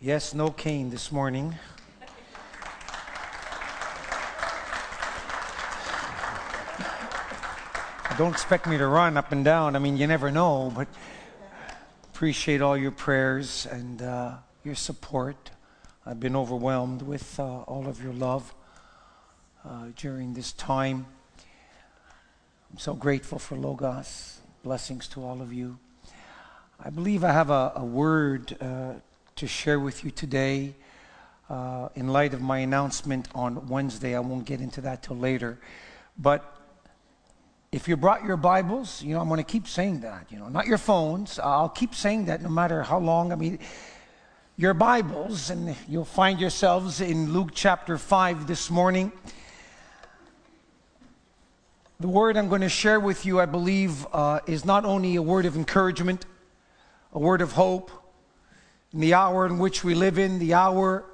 Yes, no cane this morning. Don't expect me to run up and down. I mean, you never know, but appreciate all your prayers and uh, your support. I've been overwhelmed with uh, all of your love uh, during this time. I'm so grateful for Logos. Blessings to all of you. I believe I have a, a word uh, to share with you today. Uh, in light of my announcement on Wednesday, I won't get into that till later. But if you brought your Bibles, you know, I'm going to keep saying that, you know, not your phones. I'll keep saying that no matter how long. I mean, your Bibles, and you'll find yourselves in Luke chapter 5 this morning. The word I'm going to share with you, I believe, uh, is not only a word of encouragement, a word of hope in the hour in which we live in, the hour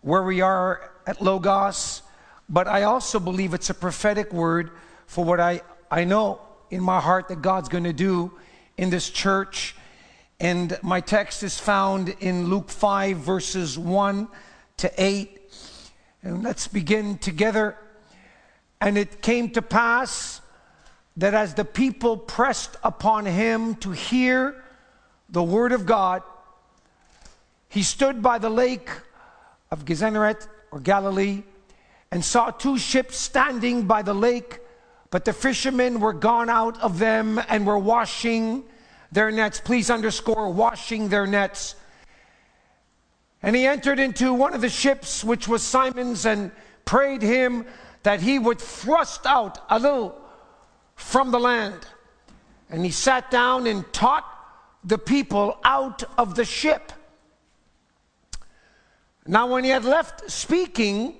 where we are at Logos, but I also believe it's a prophetic word for what I I know in my heart that God's going to do in this church. And my text is found in Luke 5, verses 1 to 8. And let's begin together. And it came to pass that as the people pressed upon him to hear the word of God, he stood by the lake of Gennesaret or Galilee and saw two ships standing by the lake but the fishermen were gone out of them and were washing their nets. Please underscore washing their nets. And he entered into one of the ships, which was Simon's, and prayed him that he would thrust out a little from the land. And he sat down and taught the people out of the ship. Now, when he had left speaking,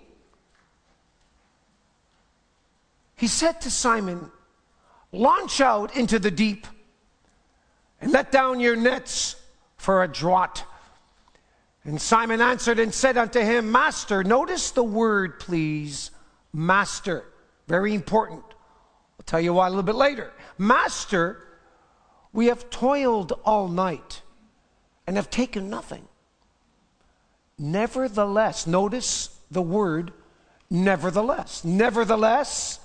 he said to Simon, Launch out into the deep and let down your nets for a draught. And Simon answered and said unto him, Master, notice the word, please, master. Very important. I'll tell you why a little bit later. Master, we have toiled all night and have taken nothing. Nevertheless, notice the word nevertheless. Nevertheless,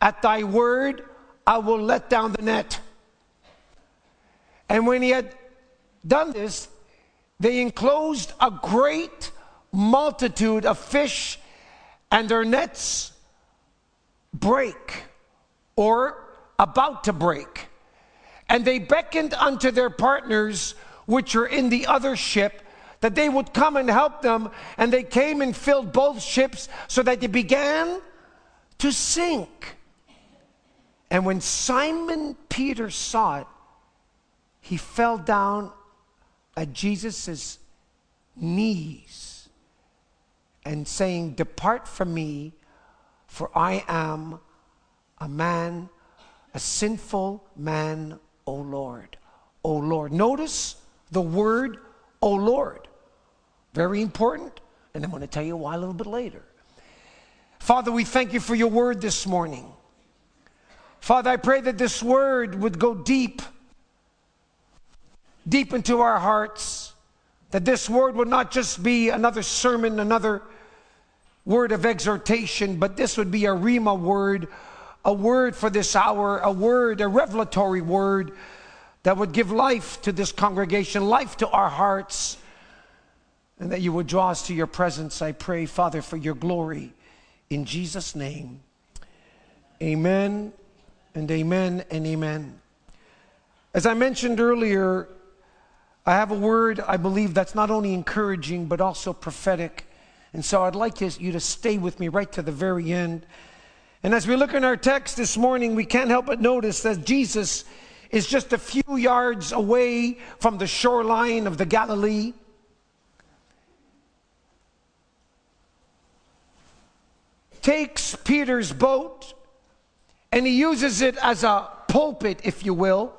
at thy word, I will let down the net. And when he had done this, they enclosed a great multitude of fish, and their nets break or about to break. And they beckoned unto their partners, which were in the other ship, that they would come and help them. And they came and filled both ships so that they began to sink. And when Simon Peter saw it, he fell down at Jesus' knees and saying, Depart from me, for I am a man, a sinful man, O Lord. O Lord. Notice the word, O Lord. Very important. And I'm going to tell you why a little bit later. Father, we thank you for your word this morning. Father, I pray that this word would go deep, deep into our hearts, that this word would not just be another sermon, another word of exhortation, but this would be a Rhema word, a word for this hour, a word, a revelatory word that would give life to this congregation, life to our hearts, and that you would draw us to your presence. I pray, Father, for your glory. In Jesus' name, amen and amen and amen. As I mentioned earlier, I have a word I believe that's not only encouraging but also prophetic. And so I'd like you to stay with me right to the very end. And as we look in our text this morning, we can't help but notice that Jesus is just a few yards away from the shoreline of the Galilee. Takes Peter's boat and he uses it as a pulpit, if you will.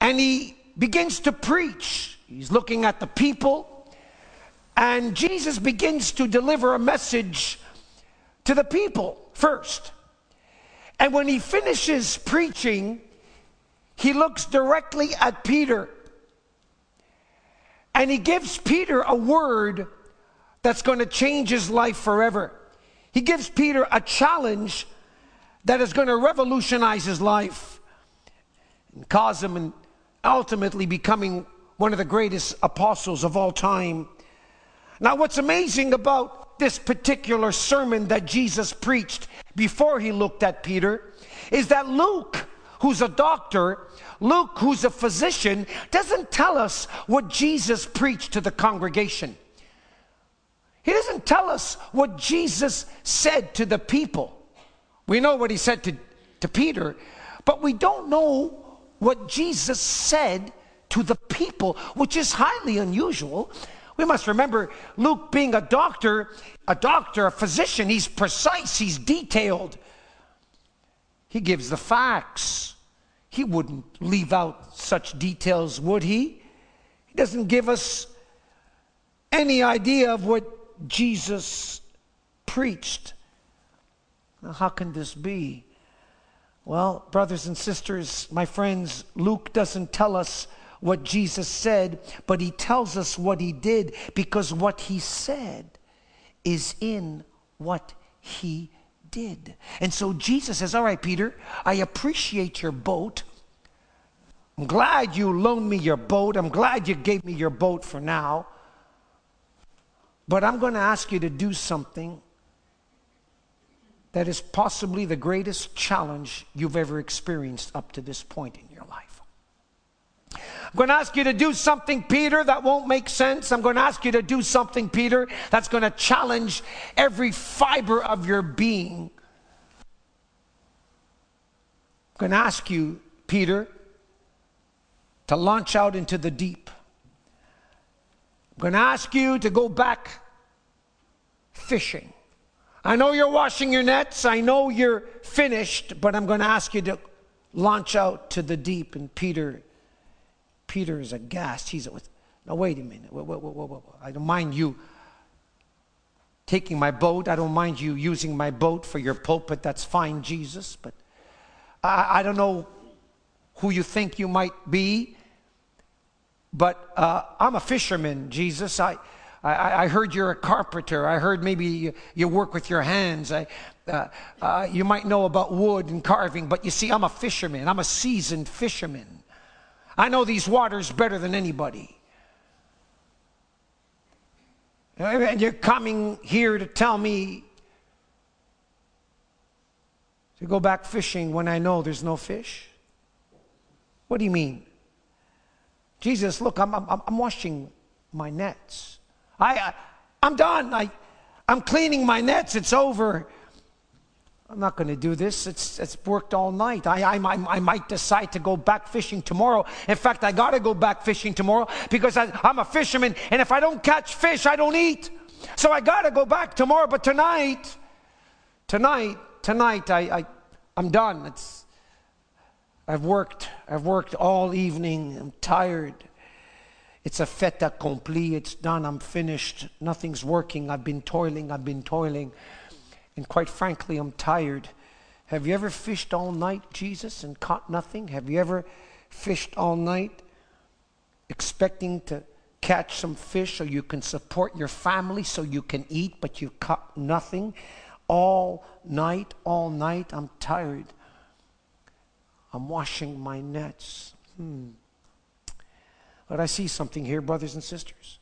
And he begins to preach. He's looking at the people, and Jesus begins to deliver a message to the people first. And when he finishes preaching, he looks directly at Peter And he gives Peter a word that's going to change his life forever. He gives Peter a challenge that is going to revolutionize his life and cause him and ultimately becoming one of the greatest apostles of all time. Now, what's amazing about this particular sermon that Jesus preached before he looked at Peter is that Luke, who's a doctor, Luke, who's a physician, doesn't tell us what Jesus preached to the congregation. He doesn't tell us what Jesus said to the people. We know what he said to, to Peter, but we don't know what Jesus said to the people, which is highly unusual. We must remember Luke being a doctor, a doctor, a physician, he's precise, he's detailed. He gives the facts. He wouldn't leave out such details, would he? He doesn't give us any idea of what Jesus preached. Now, how can this be? Well, brothers and sisters, my friends, Luke doesn't tell us what Jesus said, but he tells us what he did because what he said is in what he did. And so Jesus says, All right, Peter, I appreciate your boat. I'm glad you loaned me your boat. I'm glad you gave me your boat for now. But I'm going to ask you to do something that is possibly the greatest challenge you've ever experienced up to this point in. I'm going to ask you to do something, Peter, that won't make sense. I'm going to ask you to do something, Peter, that's going to challenge every fiber of your being. I'm going to ask you, Peter, to launch out into the deep. I'm going to ask you to go back fishing. I know you're washing your nets. I know you're finished, but I'm going to ask you to launch out to the deep. And Peter, Peter is aghast. He's with. Now wait a minute. Whoa, whoa, whoa, I don't mind you taking my boat. I don't mind you using my boat for your pulpit. That's fine, Jesus. But I, I don't know who you think you might be. But uh, I'm a fisherman, Jesus. I, I, I, heard you're a carpenter. I heard maybe you, you work with your hands. I, uh, uh, you might know about wood and carving, but you see, I'm a fisherman. I'm a seasoned fisherman. I know these waters better than anybody. And you're coming here to tell me to go back fishing when I know there's no fish? What do you mean? Jesus, look, I'm, I'm, I'm washing my nets. I, I, I'm done. I, I'm cleaning my nets. It's over. I'm not going to do this. It's, it's worked all night. I, I, I, might decide to go back fishing tomorrow. In fact, I got to go back fishing tomorrow because I, I'm a fisherman. And if I don't catch fish, I don't eat. So I got to go back tomorrow. But tonight, tonight, tonight, I, I, I'm done. It's, I've worked, I've worked all evening. I'm tired. It's a fait accompli. It's done. I'm finished. Nothing's working. I've been toiling. I've been toiling. And quite frankly, I'm tired. Have you ever fished all night, Jesus, and caught nothing? Have you ever fished all night expecting to catch some fish so you can support your family, so you can eat, but you caught nothing? All night, all night, I'm tired. I'm washing my nets. Hmm. But I see something here, brothers and sisters.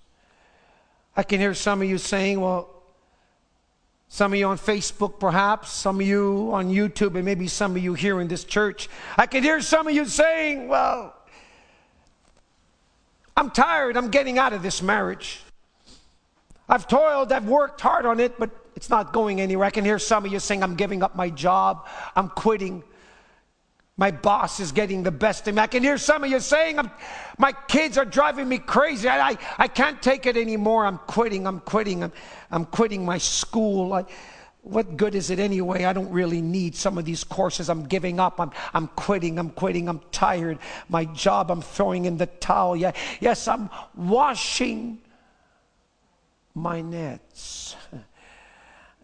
I can hear some of you saying, well, some of you on Facebook, perhaps, some of you on YouTube, and maybe some of you here in this church. I can hear some of you saying, well, I'm tired. I'm getting out of this marriage. I've toiled, I've worked hard on it, but it's not going anywhere. I can hear some of you saying, I'm giving up my job, I'm quitting. My boss is getting the best of me. I can hear some of you saying, My kids are driving me crazy. I, I, I, can't take it anymore. I'm quitting. I'm quitting. I'm, I'm quitting my school. I, what good is it anyway? I don't really need some of these courses. I'm giving up. I'm, I'm quitting. I'm quitting. I'm tired. My job, I'm throwing in the towel. Yeah, yes, I'm washing my nets.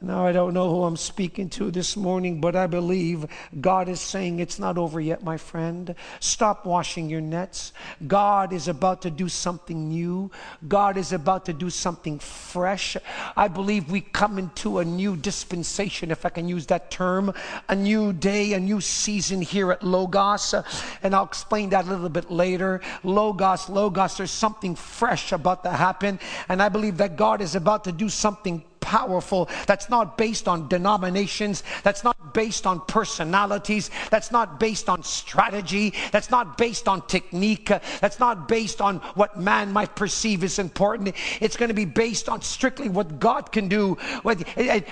Now, I don't know who I'm speaking to this morning, but I believe God is saying it's not over yet, my friend. Stop washing your nets. God is about to do something new. God is about to do something fresh. I believe we come into a new dispensation, if I can use that term, a new day, a new season here at Logos. And I'll explain that a little bit later. Logos, Logos, there's something fresh about to happen. And I believe that God is about to do something powerful, that's not based on denominations, that's not based on personalities, that's not based on strategy, that's not based on technique, that's not based on what man might perceive as important. It's going to be based on strictly what God can do. And,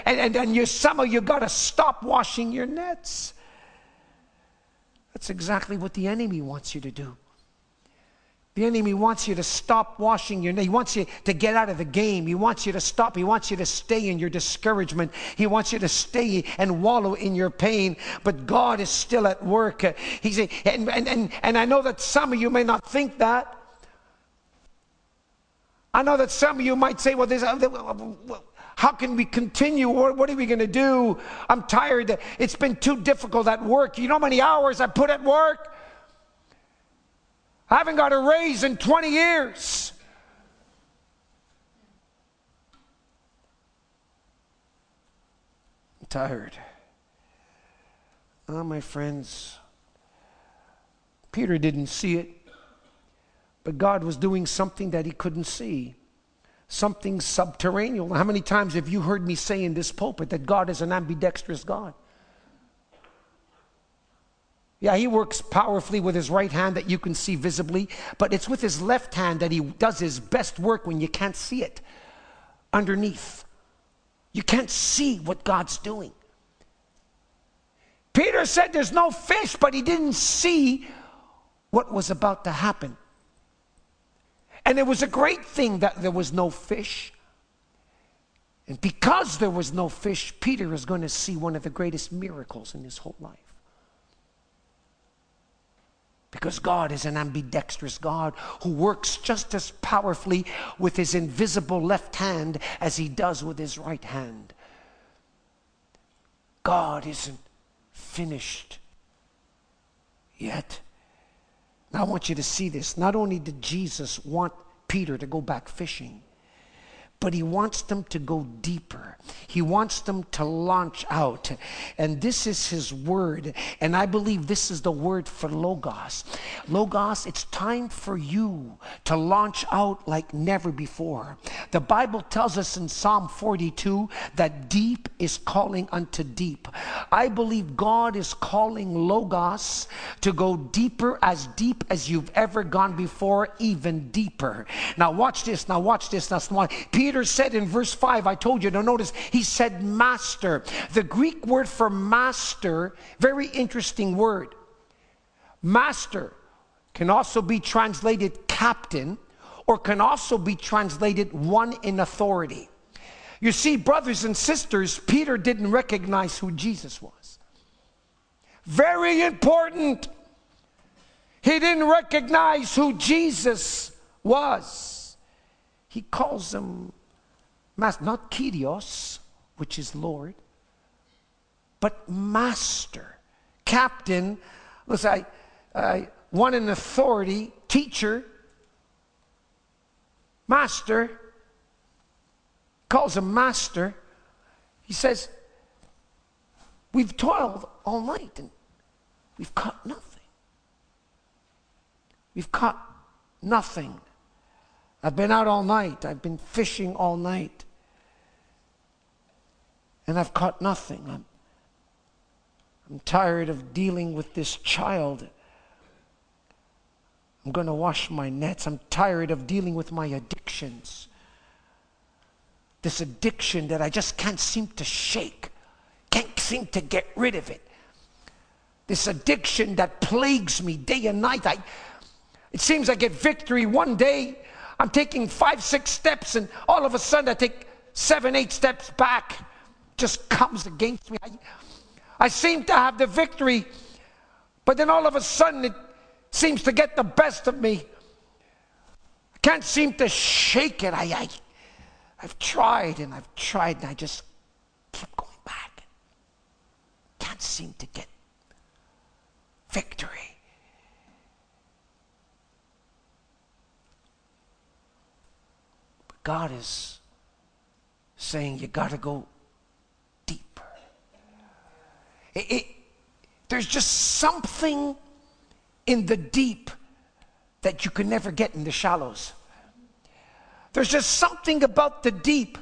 and, and you, some of you got to stop washing your nets. That's exactly what the enemy wants you to do. The enemy wants you to stop washing your He wants you to get out of the game. He wants you to stop. He wants you to stay in your discouragement. He wants you to stay and wallow in your pain. But God is still at work. He's and, and, and, and I know that some of you may not think that. I know that some of you might say, well, there's uh, how can we continue? What are we going to do? I'm tired. It's been too difficult at work. You know how many hours I put at work? I haven't got a raise in 20 years. I'm tired. Oh, my friends, Peter didn't see it, but God was doing something that he couldn't see. Something subterranean. How many times have you heard me say in this pulpit that God is an ambidextrous God? Yeah, he works powerfully with his right hand that you can see visibly, but it's with his left hand that he does his best work when you can't see it underneath. You can't see what God's doing. Peter said there's no fish, but he didn't see what was about to happen. And it was a great thing that there was no fish. And because there was no fish, Peter is going to see one of the greatest miracles in his whole life. Because God is an ambidextrous God who works just as powerfully with his invisible left hand as he does with his right hand. God isn't finished yet. Now, I want you to see this. Not only did Jesus want Peter to go back fishing, but he wants them to go deeper. He wants them to launch out. And this is his word. And I believe this is the word for Logos. Logos, it's time for you to launch out like never before. The Bible tells us in Psalm 42 that deep is calling unto deep. I believe God is calling Logos to go deeper, as deep as you've ever gone before, even deeper. Now, watch this. Now, watch this. Now, Peter Peter said in verse 5, I told you to notice, he said master. The Greek word for master, very interesting word. Master can also be translated captain or can also be translated one in authority. You see, brothers and sisters, Peter didn't recognize who Jesus was. Very important. He didn't recognize who Jesus was. He calls him Master, not Kyrios, which is Lord, but Master, Captain. Let's say, uh, one in authority, teacher, Master, calls him Master. He says, We've toiled all night and we've caught nothing. We've caught nothing. I've been out all night. I've been fishing all night. And I've caught nothing. I'm, I'm tired of dealing with this child. I'm going to wash my nets. I'm tired of dealing with my addictions. This addiction that I just can't seem to shake, can't seem to get rid of it. This addiction that plagues me day and night. I, it seems I get victory one day I'm taking five, six steps, and all of a sudden I take seven, eight steps back. Just comes against me. I, I seem to have the victory, but then all of a sudden it seems to get the best of me. I can't seem to shake it. I, I, I've tried and I've tried, and I just keep going back. Can't seem to get victory. God is saying you got to go deeper. It, it, there's just something in the deep that you can never get in the shallows. There's just something about the deep.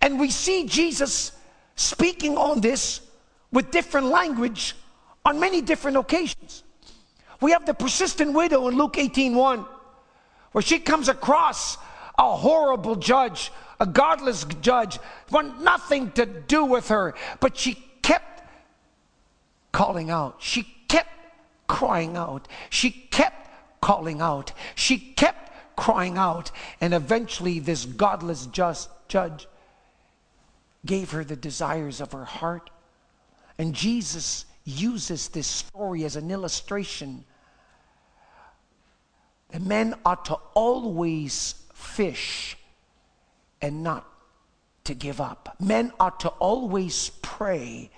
And we see Jesus speaking on this with different language on many different occasions. We have the persistent widow in Luke 18:1, where she comes across a horrible judge, a godless judge, want nothing to do with her, but she kept calling out. She kept crying out. She kept calling out. She kept crying out. And eventually, this godless just judge gave her the desires of her heart. And Jesus uses this story as an illustration that men ought to always fish and not to give up. Men ought to always pray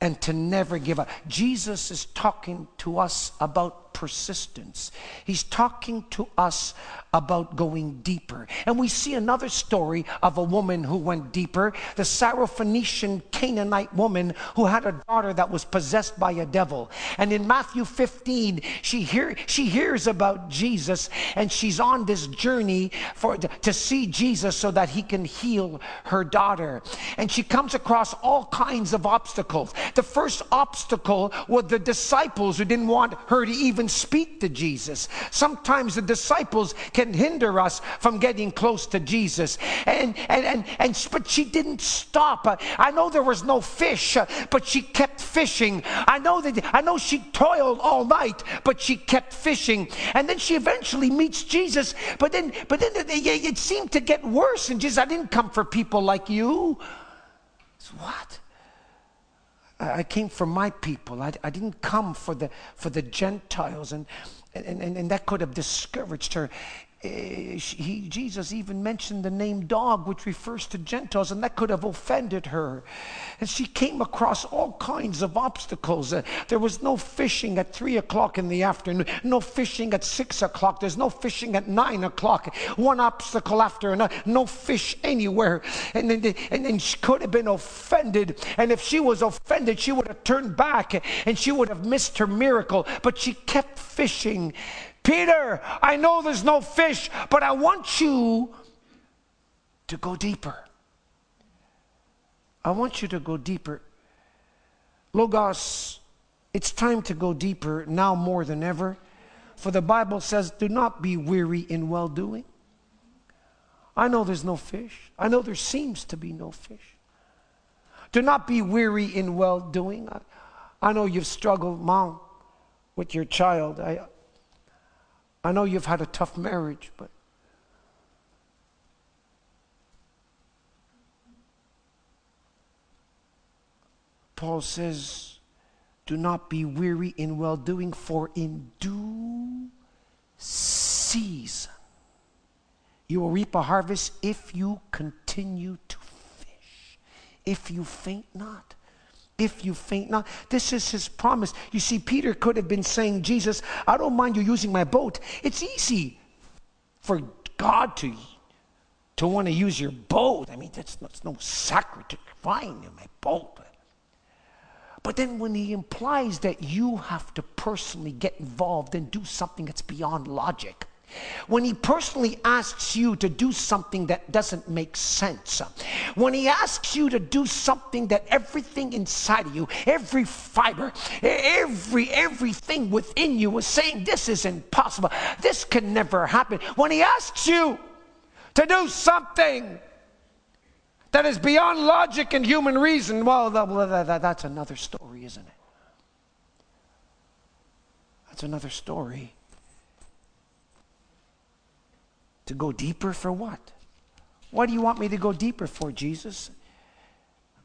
and to never give up. Jesus is talking to us about persistence. He's talking to us about going deeper. And we see another story of a woman who went deeper the Syrophoenician Canaanite woman who had a daughter that was possessed by a devil. And in Matthew 15, she, hear, she hears about Jesus and she's on this journey for, to see Jesus so that he can heal her daughter. And she comes across all kinds of obstacles. The first obstacle was the disciples who didn't want her to even even speak to Jesus. Sometimes the disciples can hinder us from getting close to Jesus. And, and, and, and but she didn't stop. I know there was no fish, but she kept fishing. I know that I know she toiled all night, but she kept fishing. And then she eventually meets Jesus. But then, but then it, it seemed to get worse. And Jesus, I didn't come for people like you. What? I came for my people. I, I didn't come for the, for the Gentiles. And, and, and, and that could have discouraged her. Eh, he, Jesus even mentioned the name dog, which refers to Gentiles, and that could have offended her. And she came across all kinds of obstacles. Uh, there was no fishing at three o'clock in the afternoon, no fishing at six o'clock, there's no fishing at nine o'clock, one obstacle after another, no fish anywhere. And then, and then she could have been offended. And if she was offended, she would have turned back and she would have missed her miracle. But she kept fishing Peter, I know there's no fish, but I want you to go deeper. I want you to go deeper. Logos, it's time to go deeper now more than ever. For the Bible says, do not be weary in well doing. I know there's no fish. I know there seems to be no fish. Do not be weary in well doing. I, I know you've struggled, mom, with your child. I, I know you've had a tough marriage, but Paul says, Do not be weary in well doing, for in due season you will reap a harvest if you continue to fish, if you faint not if you faint not. This is his promise. You see, Peter could have been saying, Jesus, I don't mind you using my boat. It's easy for God to, to want to use your boat. I mean, that's, that's no sacrifice in my boat. But then when he implies that you have to personally get involved and do something that's beyond logic, when he personally asks you to do something that doesn't make sense, when he asks you to do something that everything inside of you, every fiber, every everything within you is saying this is impossible, this can never happen. When he asks you to do something that is beyond logic and human reason, well, that's another story, isn't it? That's another story. To go deeper for what? Why do you want me to go deeper for, Jesus?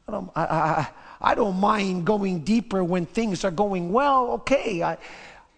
I don't, I, I, I don't mind going deeper when things are going well. Okay, I,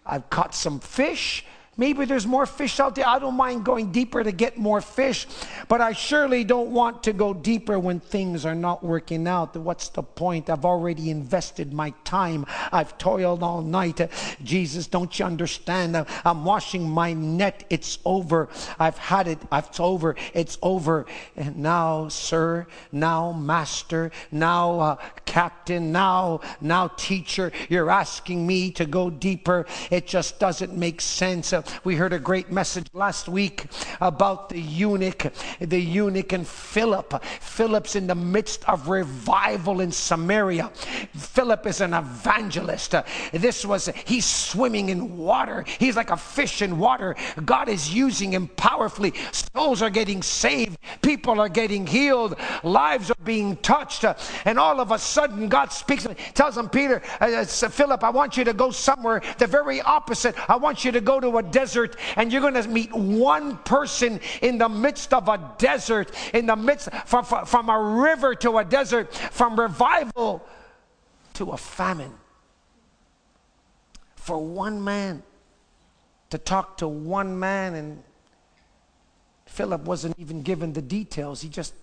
I've caught some fish. Maybe there's more fish out there. I don't mind going deeper to get more fish, but I surely don't want to go deeper when things are not working out. What's the point? I've already invested my time. I've toiled all night. Jesus, don't you understand? I'm washing my net. It's over. I've had it. It's over. It's over. And now, sir, now, master, now, uh, captain, now, now, teacher, you're asking me to go deeper. It just doesn't make sense. We heard a great message last week about the eunuch, the eunuch and Philip. Philip's in the midst of revival in Samaria. Philip is an evangelist. This was, he's swimming in water. He's like a fish in water. God is using him powerfully. Souls are getting saved. People are getting healed. Lives are being touched. And all of a sudden, God speaks tells him, Peter, uh, Philip, I want you to go somewhere the very opposite. I want you to go to a desert and you're going to meet one person in the midst of a desert, in the midst, from, from a river to a desert, from revival to a famine. For one man to talk to one man, and Philip wasn't even given the details. He just,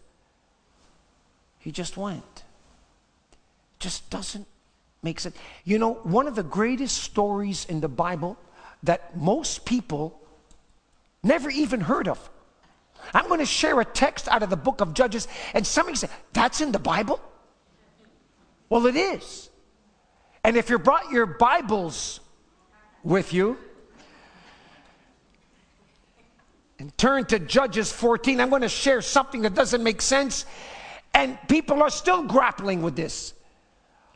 he just went. Just doesn't make sense. You know, one of the greatest stories in the Bible that most people never even heard of. I'm going to share a text out of the book of Judges, and somebody say, That's in the Bible? Well, it is. And if you brought your Bibles with you, and turn to Judges 14, I'm going to share something that doesn't make sense, and people are still grappling with this.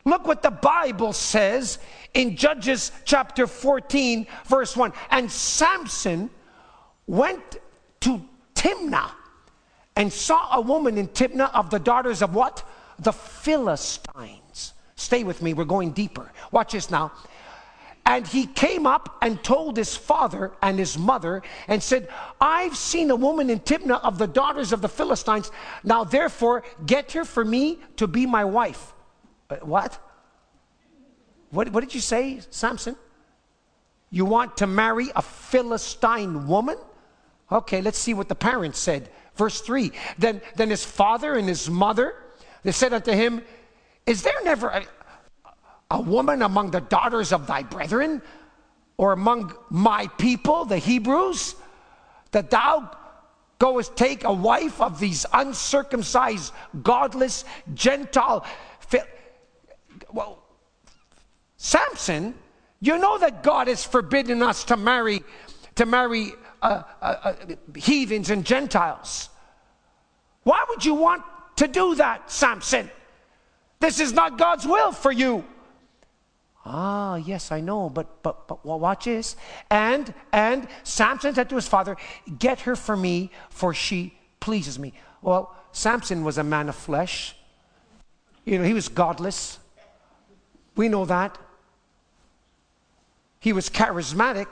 Look what the Bible says in Judges chapter 14, verse 1. And Samson went to Timnah and saw a woman in Timnah of the daughters of what? The Philistines. Stay with me, we're going deeper. Watch this now. And he came up and told his father and his mother and said, I've seen a woman in Timnah of the daughters of the Philistines. Now, therefore, get her for me to be my wife. Uh, what? what? What did you say, Samson? You want to marry a Philistine woman? Okay, let's see what the parents said. Verse 3 Then, then his father and his mother, they said unto him, Is there never a, a woman among the daughters of thy brethren, or among my people, the Hebrews, that thou goest take a wife of these uncircumcised, godless, Gentile? Well, Samson, you know that God has forbidden us to marry, to marry uh, uh, uh, heathens and Gentiles. Why would you want to do that, Samson? This is not God's will for you. Ah, yes, I know, but but but well, watch this. And and Samson said to his father, "Get her for me, for she pleases me." Well, Samson was a man of flesh. You know, he was godless. We know that. He was charismatic,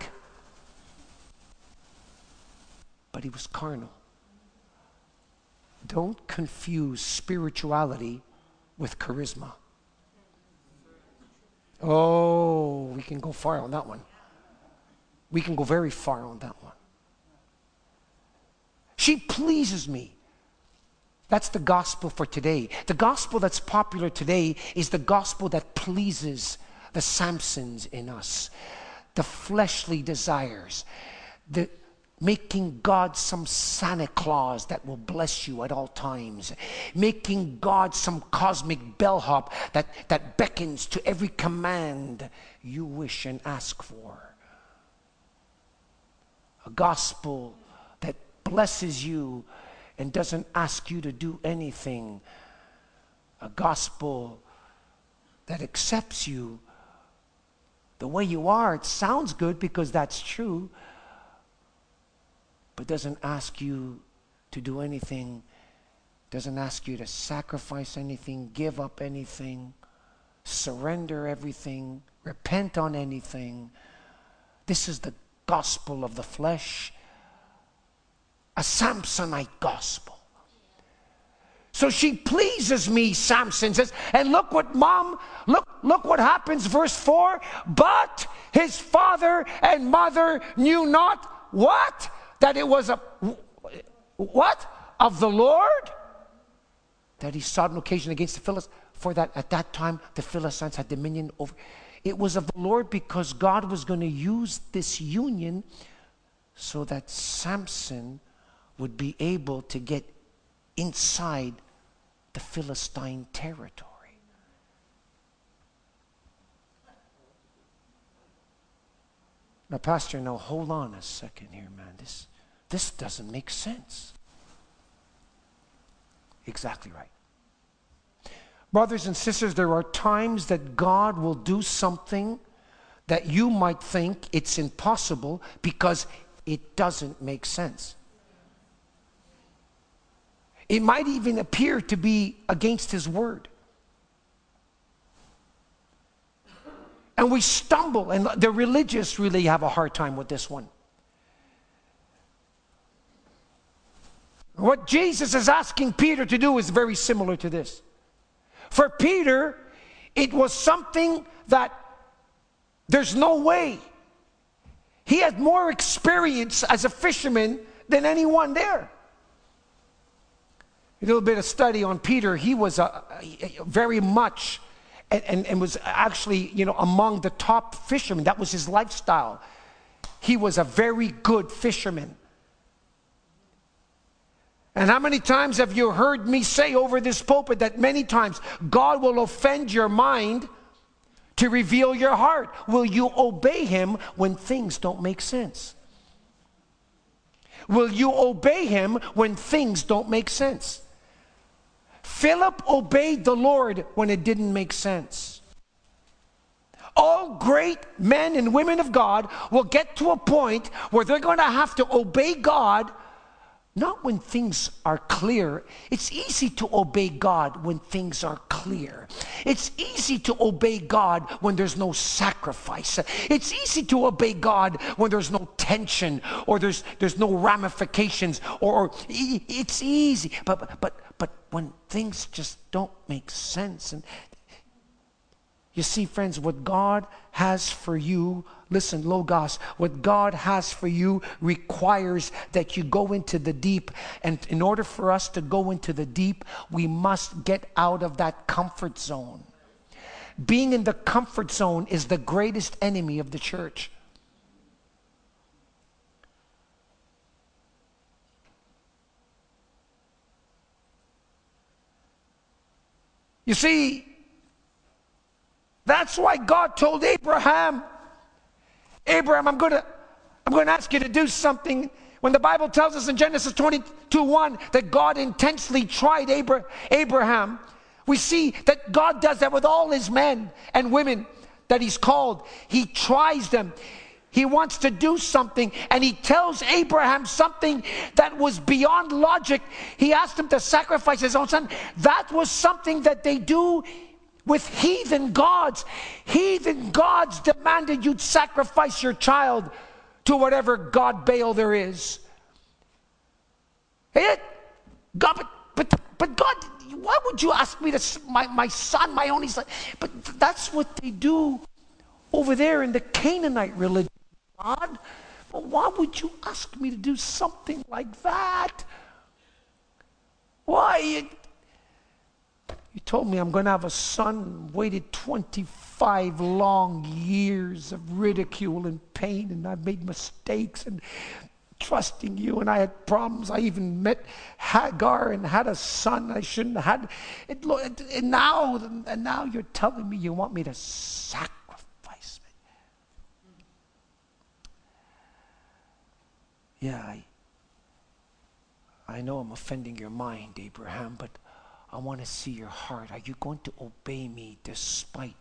but he was carnal. Don't confuse spirituality with charisma. Oh, we can go far on that one. We can go very far on that one. She pleases me. That's the gospel for today. The gospel that's popular today is the gospel that pleases the Samsons in us, the fleshly desires, the making God some Santa Claus that will bless you at all times, making God some cosmic bellhop that, that beckons to every command you wish and ask for. A gospel that blesses you and doesn't ask you to do anything. A gospel that accepts you the way you are. It sounds good because that's true but doesn't ask you to do anything, doesn't ask you to sacrifice anything, give up anything, surrender everything, repent on anything. This is the gospel of the flesh, a Samsonite gospel. So she pleases me, Samson says. And look what mom, look, look what happens, verse 4. But his father and mother knew not what? That it was a what? Of the Lord? That he sought an occasion against the Philistines. For that at that time the Philistines had dominion over. It was of the Lord because God was going to use this union so that Samson would be able to get inside the Philistine territory. Now, Pastor, now hold on a second here, man. This, this doesn't make sense. Exactly right. Brothers and sisters, there are times that God will do something that you might think it's impossible because it doesn't make sense. It might even appear to be against His word. And we stumble, and the religious really have a hard time with this one. What Jesus is asking Peter to do is very similar to this. For Peter, it was something that there's no way. He had more experience as a fisherman than anyone there. A little bit of study on Peter. He was a, a very much and, and, and was actually, you know, among the top fishermen. That was his lifestyle. He was a very good fisherman. And how many times have you heard me say over this pulpit that many times God will offend your mind to reveal your heart? Will you obey Him when things don't make sense? Will you obey Him when things don't make sense? Philip obeyed the Lord when it didn't make sense. All great men and women of God will get to a point where they're going to have to obey God not when things are clear. It's easy to obey God when things are clear. It's easy to obey God when there's no sacrifice. It's easy to obey God when there's no tension or there's, there's no ramifications or, or it's easy. But, but, but when things just don't make sense and you see, friends, what God has for you, listen, Logos, what God has for you requires that you go into the deep. And in order for us to go into the deep, we must get out of that comfort zone. Being in the comfort zone is the greatest enemy of the church. You see, that's why God told Abraham, Abraham, I'm going to I'm going to ask you to do something. When the Bible tells us in Genesis 22 1 that God intensely tried Abraham, we see that God does that with all his men and women that he's called. He tries them. He wants to do something, and he tells Abraham something that was beyond logic. He asked him to sacrifice his own son. That was something that they do with heathen gods. Heathen gods demanded you'd sacrifice your child to whatever god Baal there is. It, God, but, but, but God, why would you ask me to, my, my son, my only son? But that's what they do over there in the Canaanite religion. God, but why would you ask me to do something like that? Why? You told me I'm going to have a son, waited 25 long years of ridicule and pain, and I've made mistakes and trusting you, and I had problems. I even met Hagar and had a son I shouldn't have had. It, and now, and now you're telling me you want me to sacrifice me. Yeah, I, I know I'm offending your mind, Abraham, but I want to see your heart. Are you going to obey me despite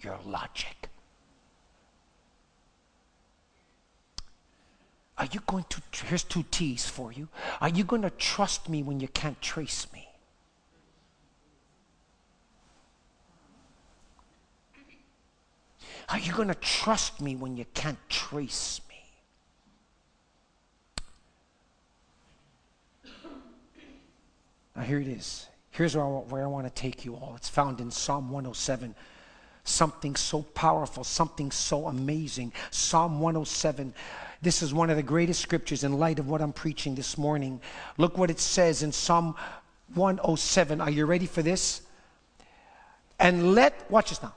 your logic? Are you going to, here's two T's for you. Are you going to trust me when you can't trace me? Are you going to trust me when you can't trace me? Now, here it is. Here's where I, where I want to take you all. It's found in Psalm 107. Something so powerful, something so amazing. Psalm 107. This is one of the greatest scriptures in light of what I'm preaching this morning. Look what it says in Psalm 107. Are you ready for this? And let, watch this now.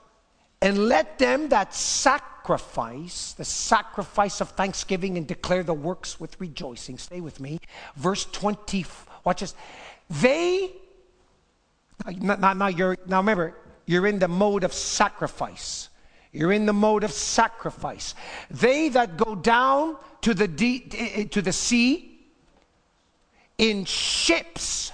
And let them that sacrifice, the sacrifice of thanksgiving and declare the works with rejoicing. Stay with me. Verse 20, watch this. They, now, now, you're, now remember, you're in the mode of sacrifice. You're in the mode of sacrifice. They that go down to the, de- eh, to the sea in ships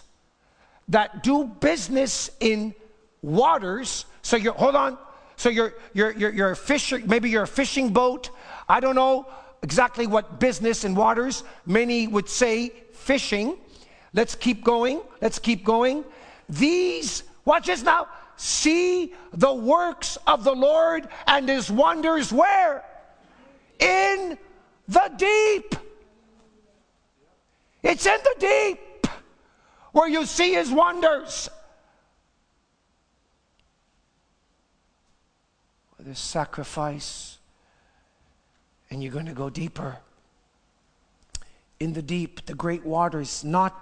that do business in waters. So you're, hold on. So you're, you're, you're, you're a fisher, maybe you're a fishing boat. I don't know exactly what business in waters. Many would say fishing. Let's keep going. Let's keep going. These, watch this now. See the works of the Lord and his wonders where? In the deep. It's in the deep where you see his wonders. There's sacrifice, and you're going to go deeper. In the deep, the great waters, not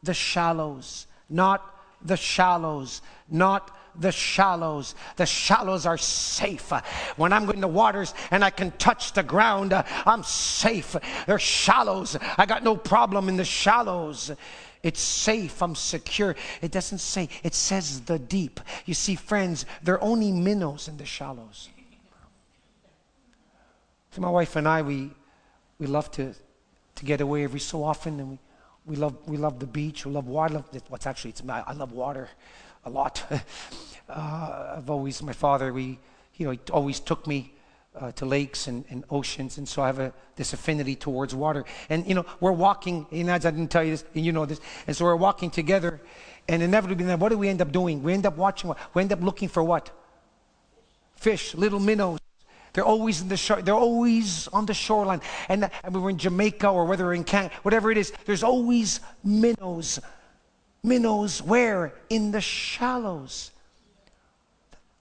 the shallows, not the shallows, not the shallows. The shallows are safe. When I'm in the waters and I can touch the ground, I'm safe. They're shallows. I got no problem in the shallows. It's safe. I'm secure. It doesn't say, it says the deep. You see, friends, they're only minnows in the shallows. So my wife and I, we, we love to, to get away every so often, and we, we, love, we love the beach. We love water. What's actually, it's, I love water a lot. uh, I've always, my father, we, you know, he always took me uh, to lakes and, and, oceans, and so I have a, this affinity towards water. And you know, we're walking. And as I didn't tell you this, and you know this. And so we're walking together, and inevitably, what do we end up doing? We end up watching. We end up looking for what? Fish, little minnows. They're always in the. They're always on the shoreline. And, and we were in Jamaica or whether we're in Canada, whatever it is. There's always minnows. Minnows where? In the shallows.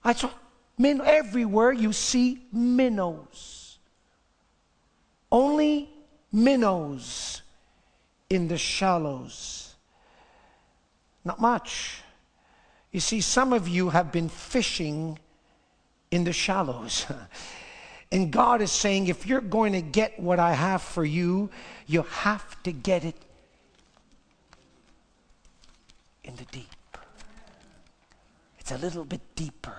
I saw min everywhere you see minnows. Only minnows in the shallows. Not much. You see, some of you have been fishing in the shallows. and God is saying, if you're going to get what I have for you, you have to get it in the deep. It's a little bit deeper.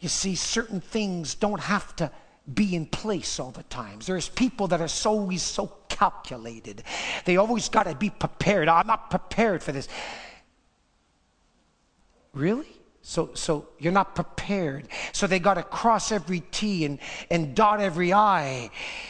You see, certain things don't have to be in place all the time. There's people that are so always so calculated. They always got to be prepared. I'm not prepared for this. Really? So, so you're not prepared. So they got to cross every T and, and dot every I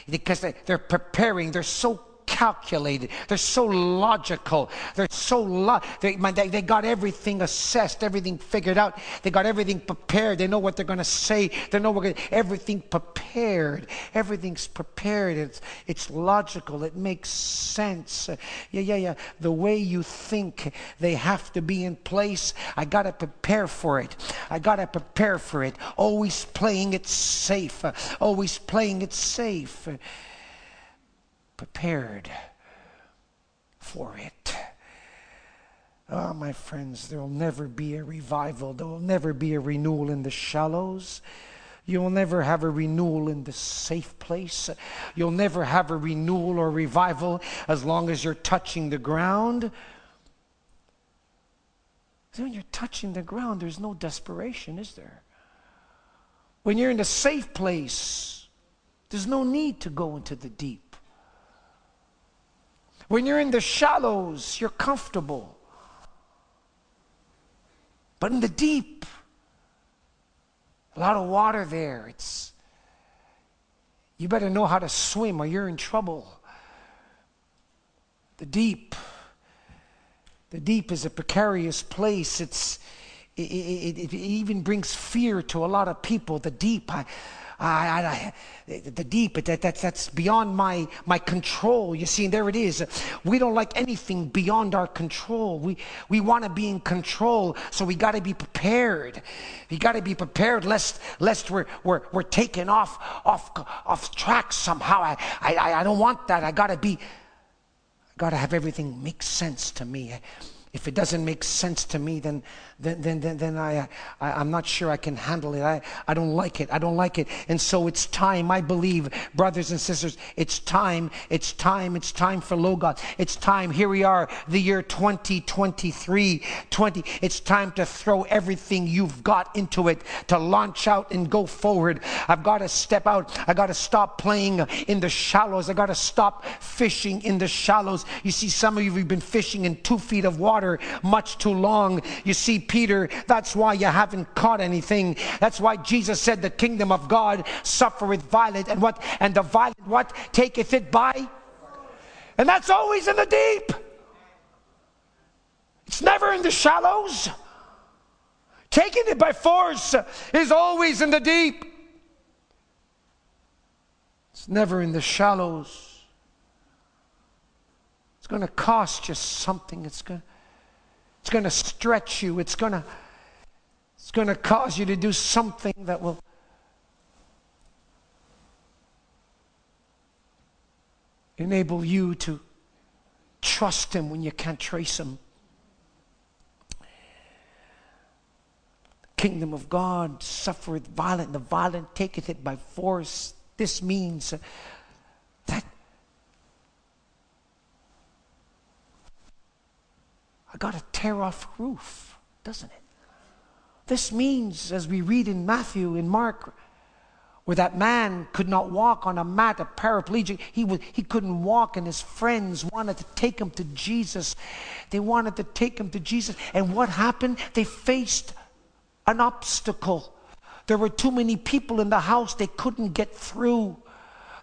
because they, they're preparing. They're so calculated. They're so logical. They're so lo- they, they, they got everything assessed, everything figured out. They got everything prepared. They know what they're going to say. They know what everything prepared. Everything's prepared. It's it's logical. It makes sense. Yeah, yeah, yeah. The way you think, they have to be in place. I got to prepare for it. I got to prepare for it. Always playing it safe. Always playing it safe prepared for it. Oh, my friends, there will never be a revival. There will never be a renewal in the shallows. You will never have a renewal in the safe place. You'll never have a renewal or revival as long as you're touching the ground. When you're touching the ground, there's no desperation, is there? When you're in a safe place, there's no need to go into the deep. When you're in the shallows, you're comfortable. But in the deep, a lot of water there. It's you better know how to swim or you're in trouble. The deep. The deep is a precarious place. It's it, it, it, even brings fear to a lot of people. The deep. I, I, I, the deep, that, that, that's beyond my, my control. You see, and there it is. We don't like anything beyond our control. We, we want to be in control, so we got to be prepared. We got to be prepared lest, lest we're, we're, we're taken off, off, off track somehow. I, I, I don't want that. I got to be, I got to have everything make sense to me. If it doesn't make sense to me, then then, then, then, then I, I, am not sure I can handle it. I, I don't like it. I don't like it. And so it's time, I believe, brothers and sisters, it's time, it's time, it's time for Logos. It's time. Here we are, the year 2023, 20. It's time to throw everything you've got into it, to launch out and go forward. I've got to step out. I got to stop playing in the shallows. I got to stop fishing in the shallows. You see, some of you have been fishing in two feet of water much too long. You see, Peter, that's why you haven't caught anything. That's why Jesus said the kingdom of God suffereth violent and what and the violent what taketh it by? And that's always in the deep. It's never in the shallows. Taking it by force is always in the deep. It's never in the shallows. It's going to cost you something. It's going it's going to stretch you. It's going to it's going to cause you to do something that will enable you to trust him when you can't trace him. Kingdom of God suffereth violent, the violent taketh it by force. This means that got to tear off roof, doesn't it? This means, as we read in Matthew, in Mark, where that man could not walk on a mat, a paraplegic, he, was, he couldn't walk, and his friends wanted to take him to Jesus. They wanted to take him to Jesus. And what happened? They faced an obstacle. There were too many people in the house, they couldn't get through.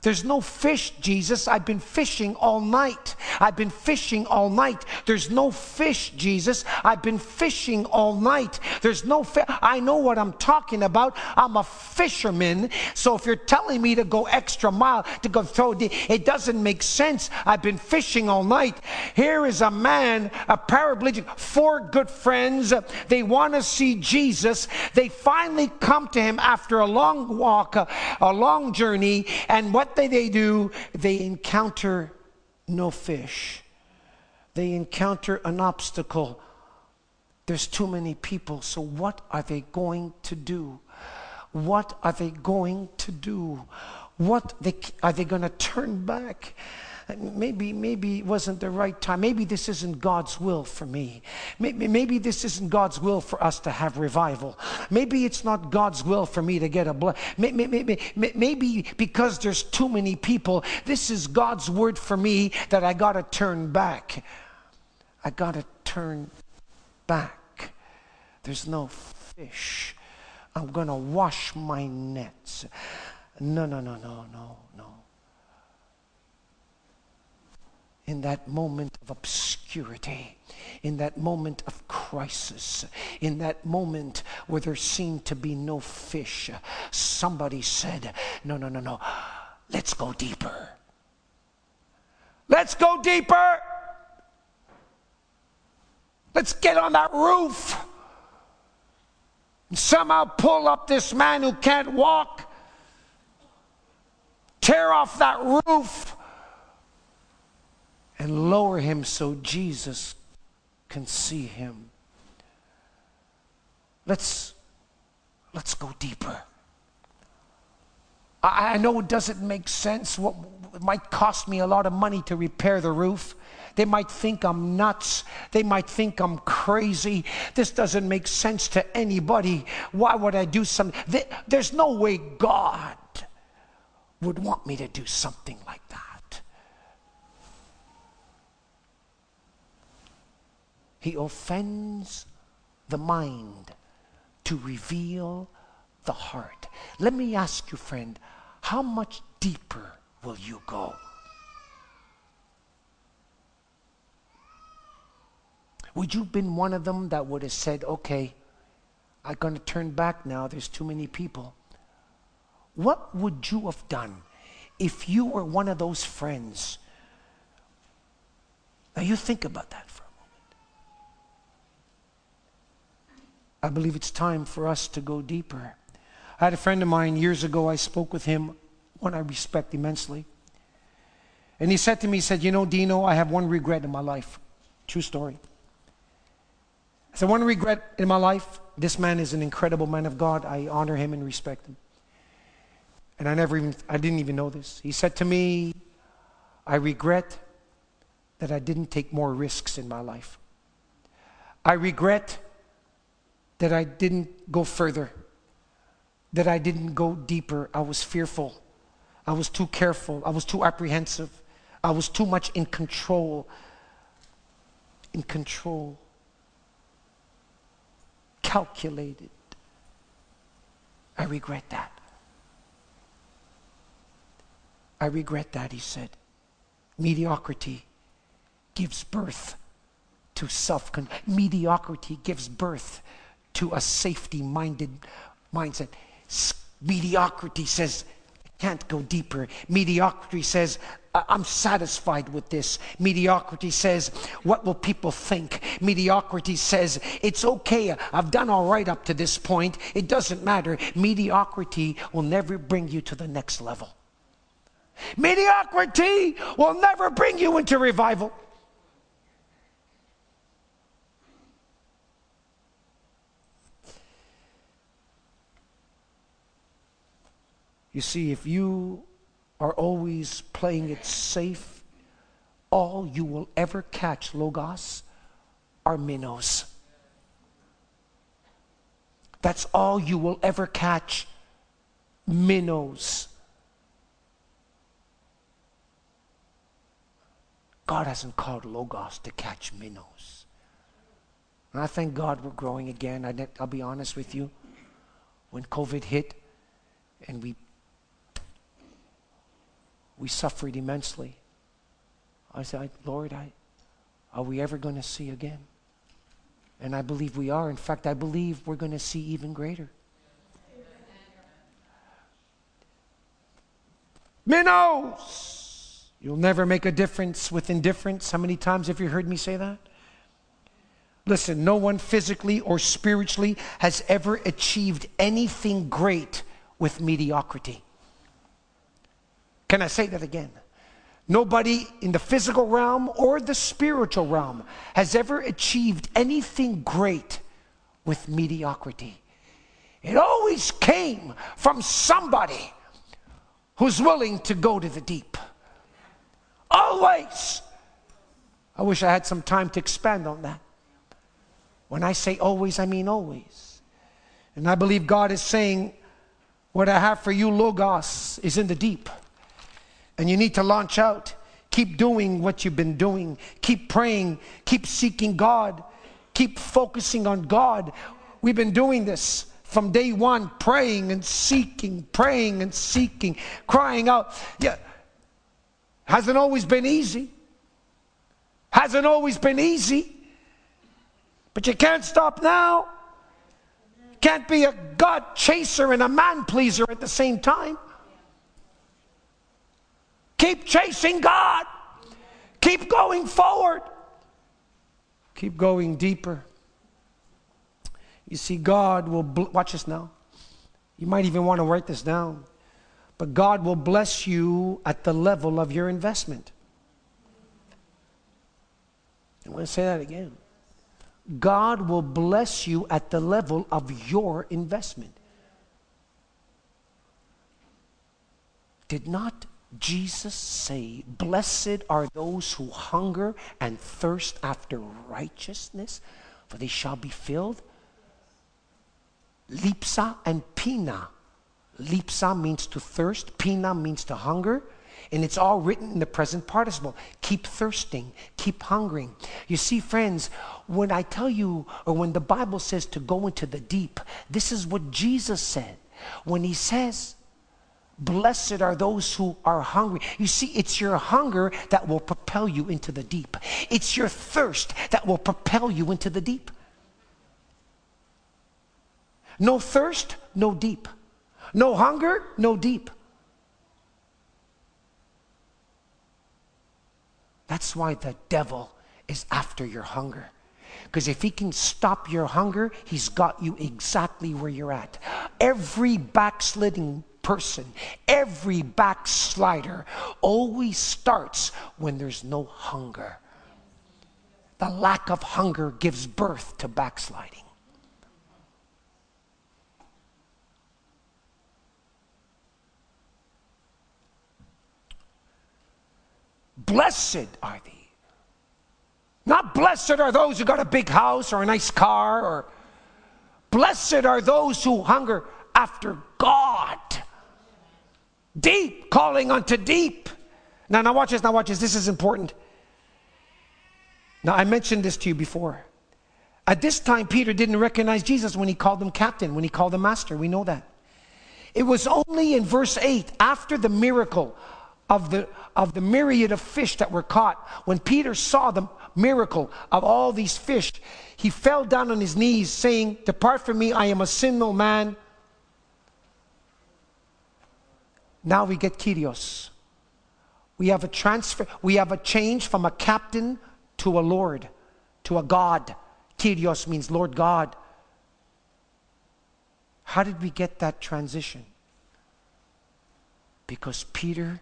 There's no fish, Jesus. I've been fishing all night. I've been fishing all night. There's no fish, Jesus. I've been fishing all night. There's no fish. I know what I'm talking about. I'm a fisherman. So if you're telling me to go extra mile, to go throw, the, it doesn't make sense. I've been fishing all night. Here is a man, a paraplegic, four good friends. They want to see Jesus. They finally come to him after a long walk, a, a long journey. And what they, they do, they encounter no fish. They encounter an obstacle. There's too many people, so what are they going to do? What are they going to do? What they, are they going to turn back? Maybe maybe it wasn't the right time. Maybe this isn't god's will for me. Maybe, maybe this isn't god's will for us to have revival. Maybe it's not god's will for me to get a blood maybe, maybe, maybe because there's too many people this is god's word for me that i got to turn back. I got to turn back. There's no fish. I'm going to wash my nets. No no no no no no in that moment of obscurity, in that moment of crisis, in that moment where there seemed to be no fish, somebody said, No, no, no, no, let's go deeper. Let's go deeper. Let's get on that roof. And somehow pull up this man who can't walk, tear off that roof and lower him so Jesus can see him. Let's, let's go deeper. I, I know it doesn't make sense. What, it might cost me a lot of money to repair the roof. They might think I'm nuts. They might think I'm crazy. This doesn't make sense to anybody. Why would I do something? There's no way God would want me to do something like that. He offends the mind to reveal the heart. Let me ask you, friend, how much deeper will you go? Would you have been one of them that would have said, okay, I'm going to turn back now, there's too many people? What would you have done if you were one of those friends? Now, you think about that for a moment. I believe it's time for us to go deeper. I had a friend of mine years ago, I spoke with him, one I respect immensely. And he said to me, he said, You know, Dino, I have one regret in my life. True story. I said, One regret in my life. This man is an incredible man of God. I honor him and respect him. And I never even, I didn't even know this. He said to me, I regret that I didn't take more risks in my life. I regret that I didn't go further, that I didn't go deeper. I was fearful. I was too careful. I was too apprehensive. I was too much in control. In control. Calculated. I regret that. I regret that, he said. Mediocrity gives birth to self control. mediocrity gives birth to a safety minded mindset. Mediocrity says, I can't go deeper. Mediocrity says, I'm satisfied with this. Mediocrity says, What will people think? Mediocrity says, It's okay. I've done all right up to this point. It doesn't matter. Mediocrity will never bring you to the next level. Mediocrity will never bring you into revival. You see, if you are always playing it safe, all you will ever catch, Logos, are minnows. That's all you will ever catch, minnows. God hasn't called Logos to catch minnows. And I thank God we're growing again. I, will be honest with you. When COVID hit and we we suffered immensely. I said, Lord, I, are we ever going to see again? And I believe we are. In fact, I believe we're going to see even greater. Minnows! You'll never make a difference with indifference. How many times have you heard me say that? Listen, no one physically or spiritually has ever achieved anything great with mediocrity. Can I say that again? Nobody in the physical realm or the spiritual realm has ever achieved anything great with mediocrity. It always came from somebody who's willing to go to the deep. Always. I wish I had some time to expand on that. When I say always, I mean always. And I believe God is saying, What I have for you, Logos, is in the deep. And you need to launch out. Keep doing what you've been doing. Keep praying. Keep seeking God. Keep focusing on God. We've been doing this from day one, praying and seeking, praying and seeking, crying out. Yeah. Hasn't always been easy. Hasn't always been easy. But you can't stop now. Can't be a God chaser and a man pleaser at the same time. Keep chasing God. Keep going forward. Keep going deeper. You see, God will, bl- watch this now. You might even want to write this down. But God will bless you at the level of your investment. I want to say that again. God will bless you at the level of your investment. Did not Jesus say, Blessed are those who hunger and thirst after righteousness, for they shall be filled. Lipsa and pina. Lipsa means to thirst, pina means to hunger. And it's all written in the present participle. Keep thirsting, keep hungering. You see, friends, when I tell you, or when the Bible says to go into the deep, this is what Jesus said. When he says, Blessed are those who are hungry. You see, it's your hunger that will propel you into the deep. It's your thirst that will propel you into the deep. No thirst, no deep. No hunger, no deep. That's why the devil is after your hunger. Because if he can stop your hunger, he's got you exactly where you're at. Every backsliding person, every backslider always starts when there's no hunger. The lack of hunger gives birth to backsliding. Blessed are thee. Not blessed are those who got a big house or a nice car, or blessed are those who hunger after God. Deep, calling unto deep. Now, now watch this, now watch this. This is important. Now, I mentioned this to you before. At this time, Peter didn't recognize Jesus when he called him captain, when he called him master. We know that. It was only in verse 8, after the miracle of the, of the myriad of fish that were caught, when Peter saw the miracle of all these fish, he fell down on his knees, saying, Depart from me, I am a sinful man. Now we get Kyrios. We have a transfer, we have a change from a captain to a Lord, to a God. Kyrios means Lord God. How did we get that transition? Because Peter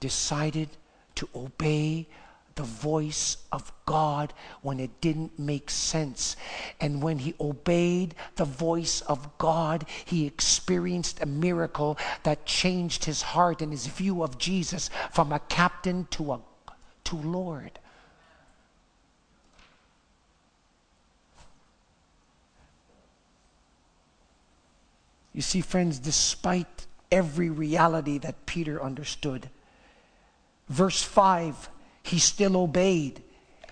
decided to obey the voice of God when it didn't make sense. And when he obeyed the voice of God, he experienced a miracle that changed his heart and his view of Jesus from a captain to a to Lord. You see, friends, despite every reality that Peter understood, Verse 5, he still obeyed.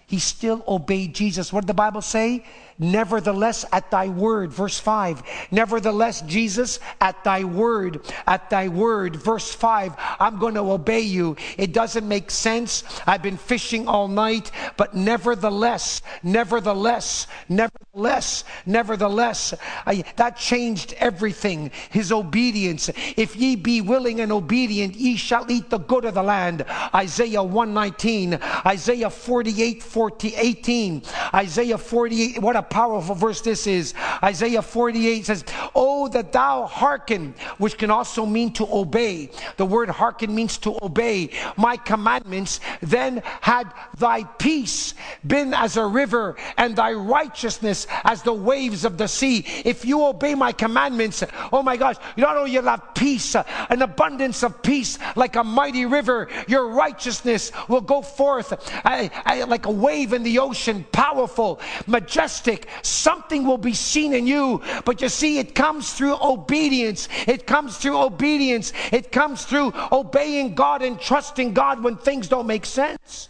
He still obeyed Jesus. What did the Bible say? Nevertheless, at thy word, verse 5. Nevertheless, Jesus, at thy word, at thy word, verse 5, I'm going to obey you. It doesn't make sense. I've been fishing all night, but nevertheless, nevertheless, nevertheless, nevertheless, I, that changed everything. His obedience. If ye be willing and obedient, ye shall eat the good of the land. Isaiah 119, Isaiah 48, 40, 18, Isaiah 48. What a powerful verse this is. Isaiah 48 says, Oh, that thou hearken, which can also mean to obey. The word hearken means to obey my commandments. Then had thy peace been as a river and thy righteousness as the waves of the sea. If you obey my commandments, oh my gosh, not only you'll have peace, an abundance of peace like a mighty river, your righteousness will go forth like a wave in the ocean, powerful, majestic something will be seen in you. But you see, it comes through obedience. It comes through obedience. It comes through obeying God and trusting God when things don't make sense.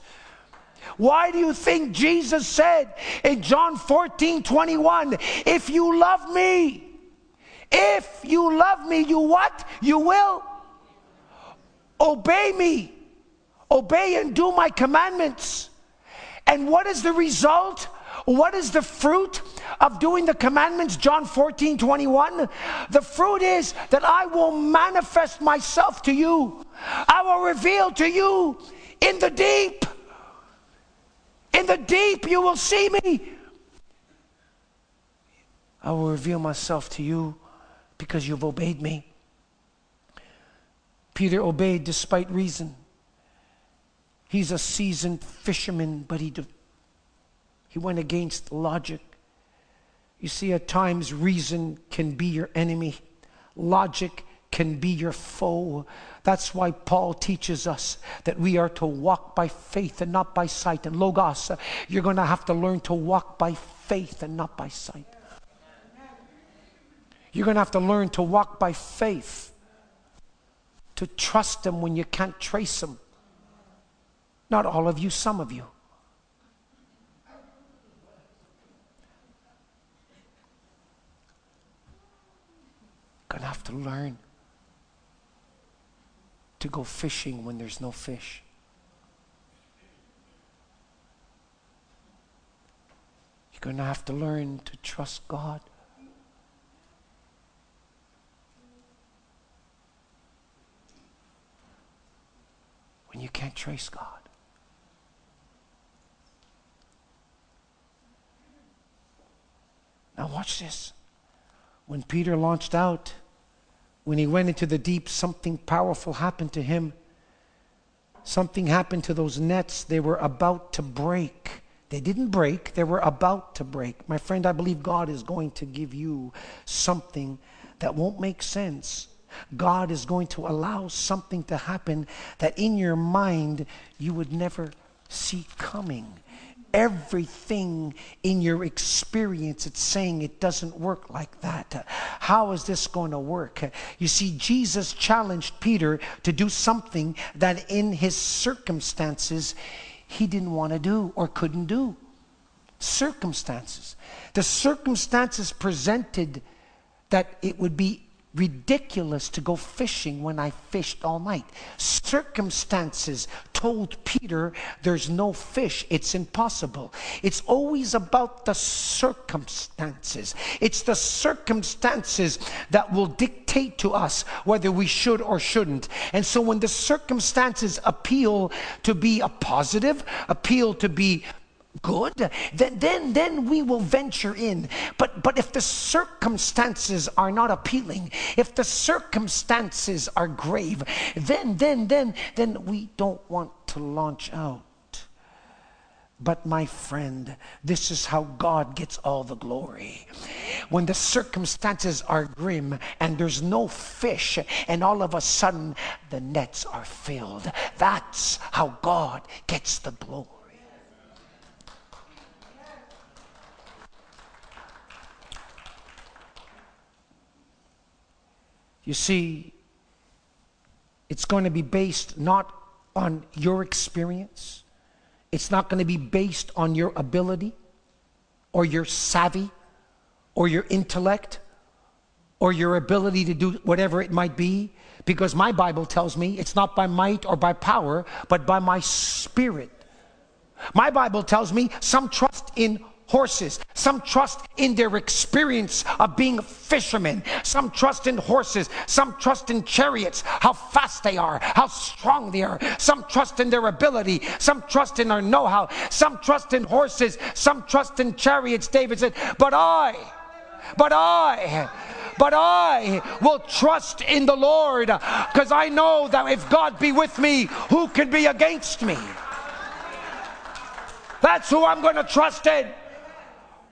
Why do you think Jesus said in John 14 21, if you love me, if you love me, you what? You will obey me, obey and do my commandments. And what is the result? What is the fruit of doing the commandments? John 14, 21. The fruit is that I will manifest myself to you, I will reveal to you in the deep. In the deep, you will see me. I will reveal myself to you because you've obeyed me. Peter obeyed despite reason. He's a seasoned fisherman, but he he went against logic. You see, at times, reason can be your enemy, logic can be your foe. That's why Paul teaches us that we are to walk by faith and not by sight. And Logos, you're going to have to learn to walk by faith and not by sight. You're going to have to learn to walk by faith, to trust Him when you can't trace Him. Not all of you, some of you. going to have to learn to go fishing when there's no fish. You're going to have to learn to trust God. When you can't trace God. Now, watch this. When Peter launched out, when he went into the deep, something powerful happened to him. Something happened to those nets. They were about to break. They didn't break, they were about to break. My friend, I believe God is going to give you something that won't make sense. God is going to allow something to happen that in your mind you would never see coming everything in your experience it's saying it doesn't work like that. How is this going to work? You see jesus challenged peter to do something that in his circumstances he didn't want to do or couldn't do. Circumstances. The circumstances presented that it would be ridiculous to go fishing when I fished all night. Circumstances told Peter there's no fish, it's impossible. It's always about the circumstances. It's the circumstances that will dictate to us whether we should or shouldn't. And so when the circumstances appeal to be a positive, appeal to be good, then, then, then we will venture in. But, but if the circumstances are not appealing, if the circumstances are grave, then, then, then, then we don't want to launch out. But my friend, this is how God gets all the glory. When the circumstances are grim and there's no fish, and all of a sudden the nets are filled, that's how God gets the glory. You see, it's going to be based not on your experience, it's not going to be based on your ability or your savvy or your intellect or your ability to do whatever it might be. Because my Bible tells me it's not by might or by power, but by my spirit. My Bible tells me some trust in horses. Some trust in their experience of being fishermen. Some trust in horses. Some trust in chariots, how fast they are, how strong they are. Some trust in their ability. Some trust in their know how. Some trust in horses. Some trust in chariots. David said, But I, but I, but I will trust in the Lord because I know that if God be with me, who can be against me? That's who I'm going to trust in.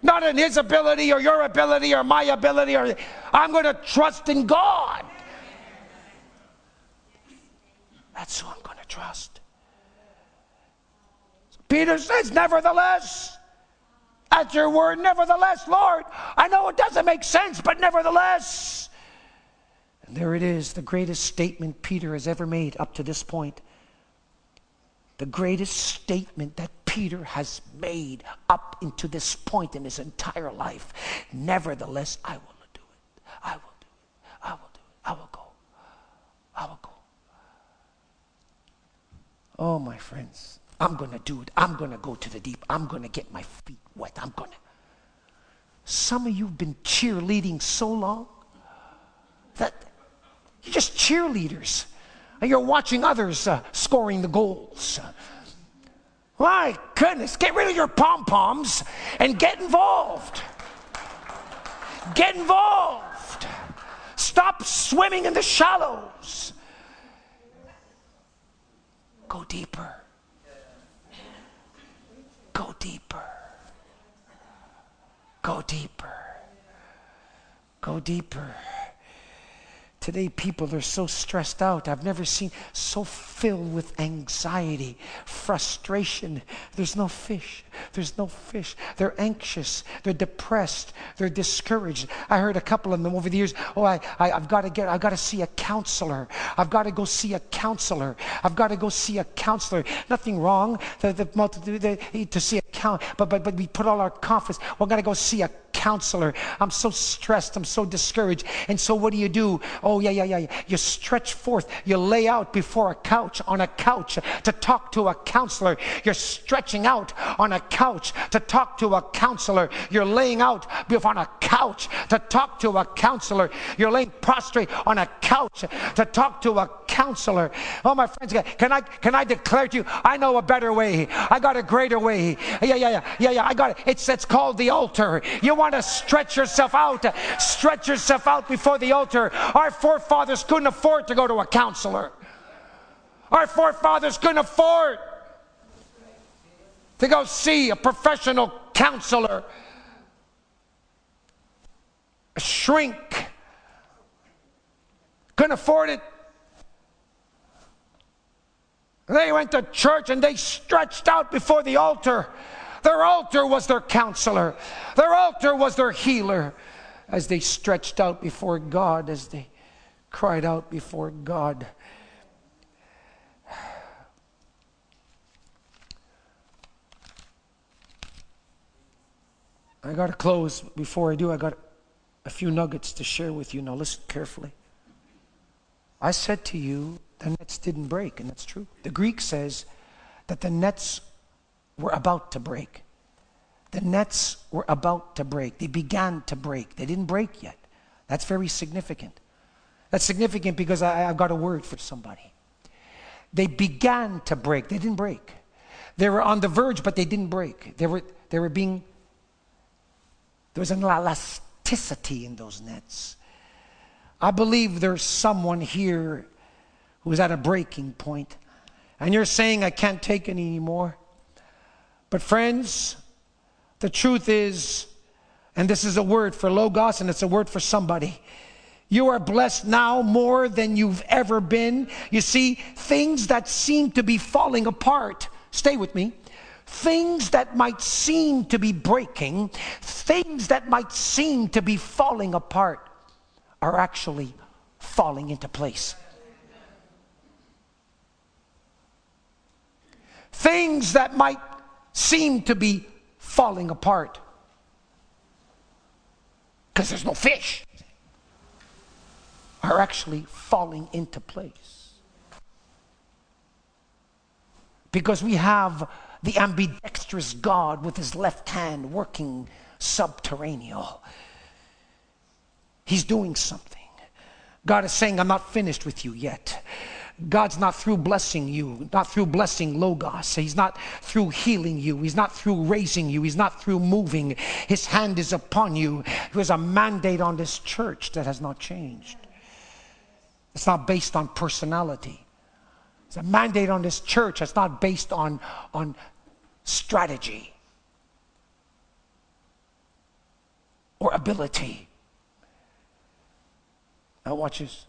Not in his ability or your ability or my ability or I'm going to trust in God. That's who I'm going to trust. Peter says, nevertheless, at your word, nevertheless, Lord, I know it doesn't make sense, but nevertheless. And there it is, the greatest statement Peter has ever made up to this point. The greatest statement that Peter has made up into this point in his entire life. Nevertheless, I will do it. I will do it. I will do it. I will go. I will go. Oh, my friends, I'm going to do it. I'm going to go to the deep. I'm going to get my feet wet. I'm going to. Some of you have been cheerleading so long that you're just cheerleaders. And you're watching others uh, scoring the goals. My goodness, get rid of your pom poms and get involved. Get involved. Stop swimming in the shallows. Go deeper. Go deeper. Go deeper. Go deeper. Today, people are so stressed out. I've never seen so filled with anxiety, frustration. There's no fish. There's no fish. They're anxious. They're depressed. They're discouraged. I heard a couple of them over the years. Oh, I, I, have got to get. I've got to see a counselor. I've got to go see a counselor. I've got to go see a counselor. Nothing wrong. The, the, the, to see a count, but but but we put all our confidence. We're going to go see a counselor. I'm so stressed. I'm so discouraged. And so what do you do? Oh, yeah, yeah, yeah. You stretch forth. You lay out before a couch, on a couch to talk to a counselor. You're stretching out on a couch to talk to a counselor. You're laying out on a couch to talk to a counselor. You're laying prostrate on a couch to talk to a counselor counselor. Oh, my friends, can I, can I declare to you, I know a better way. I got a greater way. Yeah, yeah, yeah, yeah, yeah. I got it. It's, it's called the altar. You want to stretch yourself out, stretch yourself out before the altar. Our forefathers couldn't afford to go to a counselor. Our forefathers couldn't afford to go see a professional counselor, a shrink. Couldn't afford it. They went to church and they stretched out before the altar. Their altar was their counselor, their altar was their healer as they stretched out before God, as they cried out before God. I got to close. Before I do, I got a few nuggets to share with you. Now, listen carefully. I said to you, the nets didn't break, and that's true. The Greek says that the nets were about to break. The nets were about to break. They began to break. They didn't break yet. That's very significant. That's significant because I, have got a word for somebody. They began to break. They didn't break. They were on the verge, but they didn't break. They were, they were being there was an elasticity in those nets. I believe there's someone here who's at a breaking point, and you're saying, I can't take it anymore. But, friends, the truth is, and this is a word for Logos, and it's a word for somebody. You are blessed now more than you've ever been. You see, things that seem to be falling apart, stay with me, things that might seem to be breaking, things that might seem to be falling apart, are actually falling into place. Things that might seem to be falling apart because there's no fish are actually falling into place. Because we have the ambidextrous God with his left hand working subterranean. He's doing something. God is saying, I'm not finished with you yet. God's not through blessing you, not through blessing Logos. He's not through healing you. He's not through raising you. He's not through moving. His hand is upon you. There's a mandate on this church that has not changed. It's not based on personality. It's a mandate on this church that's not based on, on strategy or ability. Now, watch this.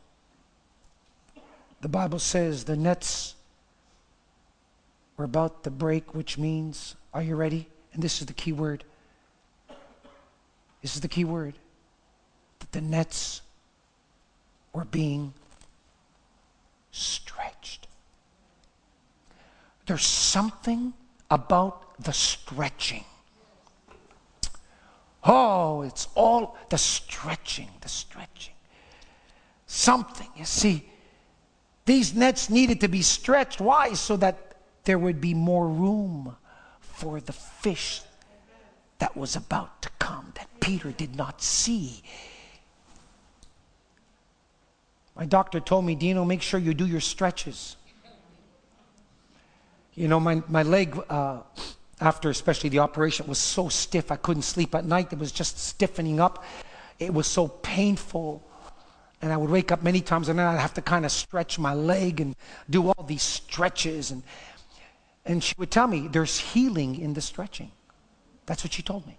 The Bible says the nets were about to break, which means, are you ready? And this is the key word. This is the key word. That the nets were being stretched. There's something about the stretching. Oh, it's all the stretching, the stretching. Something, you see, these nets needed to be stretched. Why? So that there would be more room for the fish that was about to come that Peter did not see. My doctor told me, Dino, make sure you do your stretches. You know, my, my leg, uh, after especially the operation, was so stiff I couldn't sleep at night. It was just stiffening up. It was so painful. And I would wake up many times and then I'd have to kind of stretch my leg and do all these stretches. And, and she would tell me, there's healing in the stretching. That's what she told me.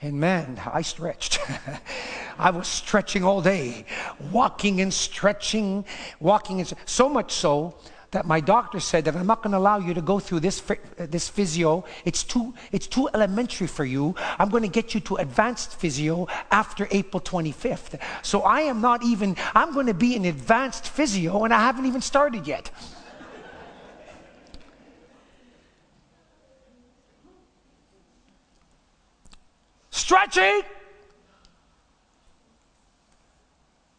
And man, I stretched. I was stretching all day, walking and stretching, walking and so much so that my doctor said that I'm not going to allow you to go through this, this physio. It's too, it's too elementary for you. I'm going to get you to advanced physio after April 25th. So I am not even, I'm going to be in advanced physio and I haven't even started yet. Stretching.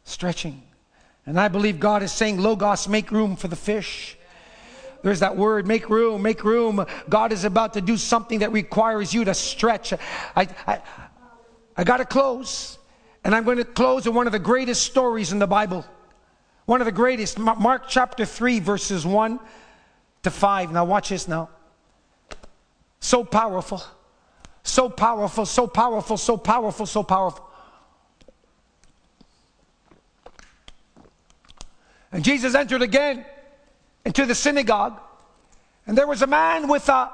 Stretching. And I believe God is saying, Logos, make room for the fish. There's that word, make room, make room. God is about to do something that requires you to stretch. I, I, I got to close. And I'm going to close with one of the greatest stories in the Bible. One of the greatest, Mark chapter 3, verses 1 to 5. Now, watch this now. So powerful, so powerful, so powerful, so powerful, so powerful. And Jesus entered again into the synagogue, and there was a man with a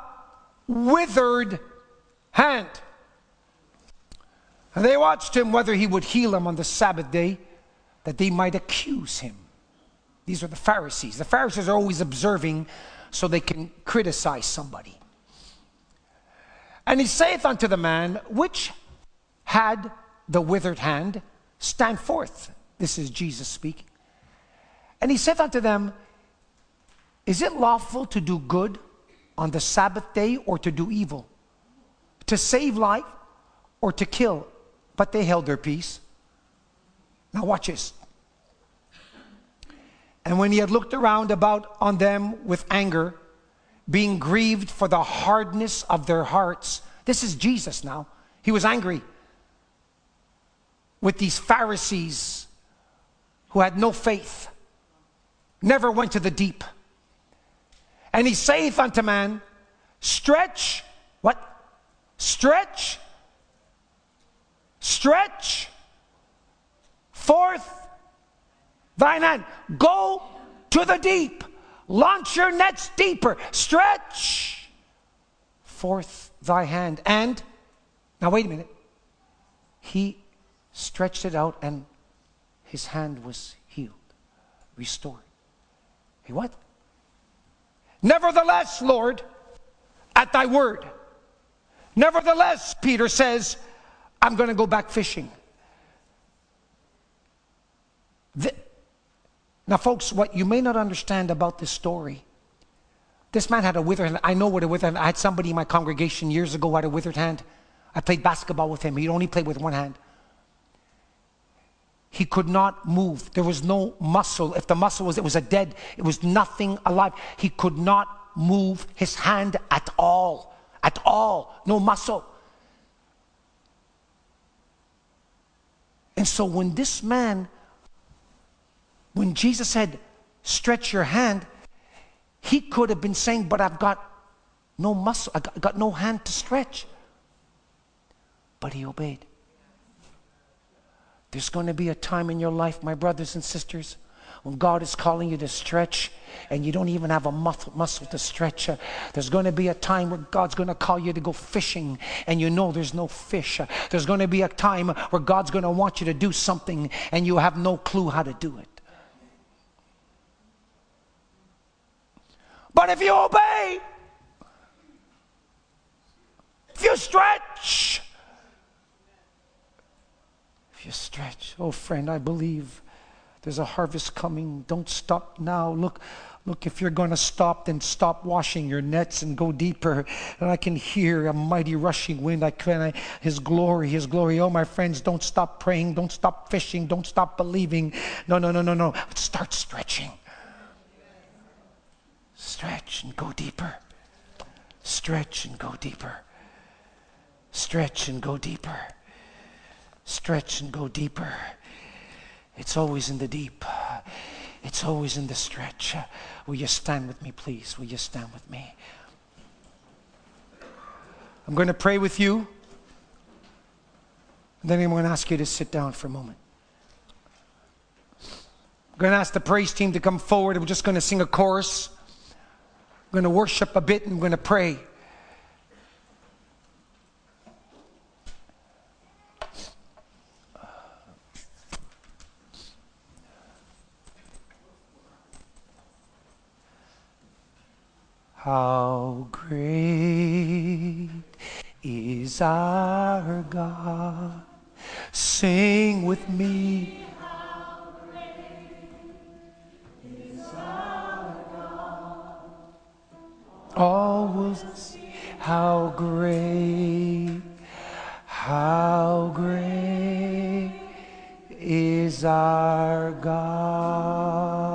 withered hand. And they watched him whether he would heal him on the Sabbath day, that they might accuse him. These are the Pharisees. The Pharisees are always observing so they can criticize somebody. And he saith unto the man, which had the withered hand, stand forth. This is Jesus speaking. And he saith unto them, Is it lawful to do good on the Sabbath day or to do evil? To save life or to kill? But they held their peace. Now, watch this. And when he had looked around about on them with anger, being grieved for the hardness of their hearts, this is Jesus now. He was angry with these Pharisees who had no faith, never went to the deep. And he saith unto man, Stretch, what? Stretch, stretch forth thine hand. Go to the deep. Launch your nets deeper. Stretch forth thy hand. And, now wait a minute. He stretched it out and his hand was healed, restored. Hey, what? Nevertheless, Lord, at thy word. Nevertheless, Peter says, I'm going to go back fishing. The, now, folks, what you may not understand about this story, this man had a withered hand. I know what a withered hand. I had somebody in my congregation years ago who had a withered hand. I played basketball with him. He'd only play with one hand. He could not move. There was no muscle. If the muscle was, it was a dead, it was nothing alive. He could not move his hand at all. At all. No muscle. And so when this man when Jesus said, stretch your hand, he could have been saying, but I've got no muscle, I got, got no hand to stretch. But he obeyed. There's going to be a time in your life, my brothers and sisters, when God is calling you to stretch and you don't even have a muscle, to stretch. Uh, there's going to be a time where God's going to call you to go fishing and you know there's no fish. Uh, there's going to be a time where God's going to want you to do something and you have no clue how to do it. But if you obey, if you stretch, you stretch, oh friend, I believe there's a harvest coming. Don't stop now. Look, look, if you're going to stop, then stop washing your nets and go deeper. And I can hear a mighty rushing wind. I can, I, His glory, His glory. Oh, my friends, don't stop praying. Don't stop fishing. Don't stop believing. No, no, no, no, no. Start stretching. Stretch and go deeper. Stretch and go deeper. Stretch and go deeper. Stretch and go deeper. It's always in the deep. It's always in the stretch. Will you stand with me, please? Will you stand with me? I'm going to pray with you. And then I'm going to ask you to sit down for a moment. I'm going to ask the praise team to come forward. We're just going to sing a chorus. We're going to worship a bit and we're going to pray. How great is our God? Sing with me. all will see how great, how great is our God.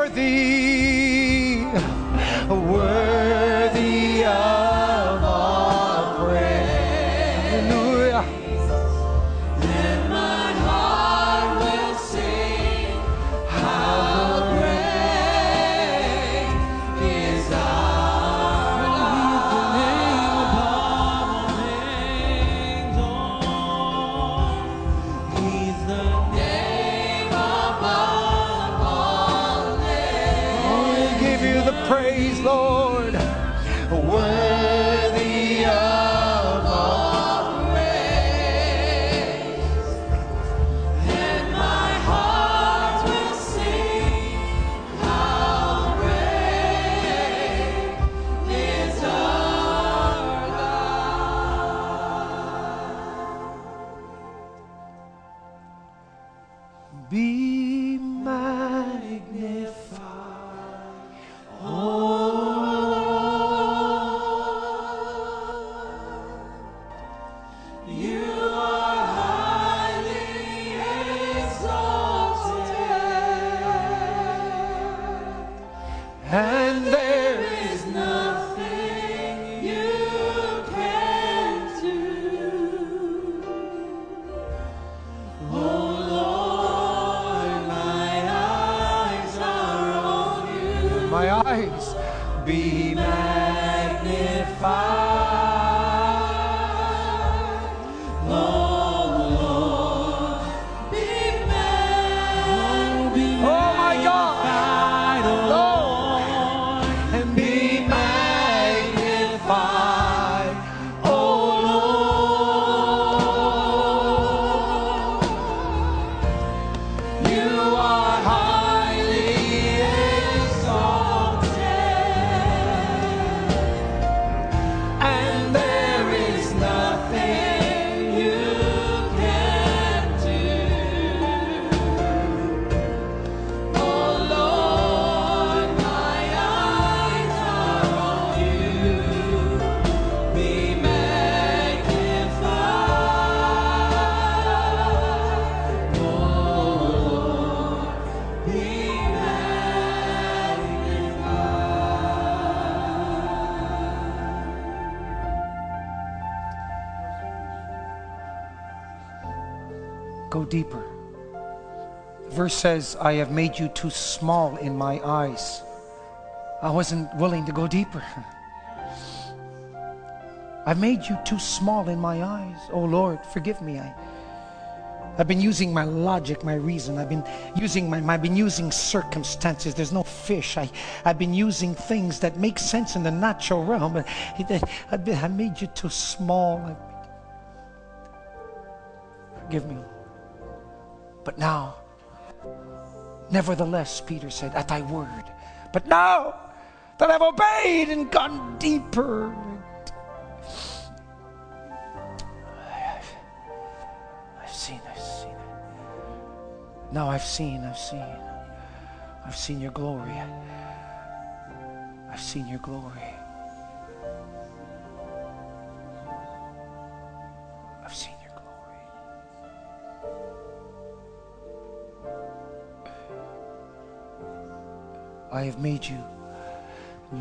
deeper. The verse says, I have made you too small in my eyes. I wasn't willing to go deeper. I've made you too small in my eyes. Oh Lord, forgive me. I, I've been using my logic, my reason. I've been using my, I've been using circumstances. There's no fish. I, I've been using things that make sense in the natural realm. But I've, been, I made you too small. I- forgive me. But now, nevertheless, Peter said, at thy word. But now that I've obeyed and gone deeper, I've seen, I've seen. Now I've seen, I've seen. I've seen your glory. I've seen your glory. I have made you.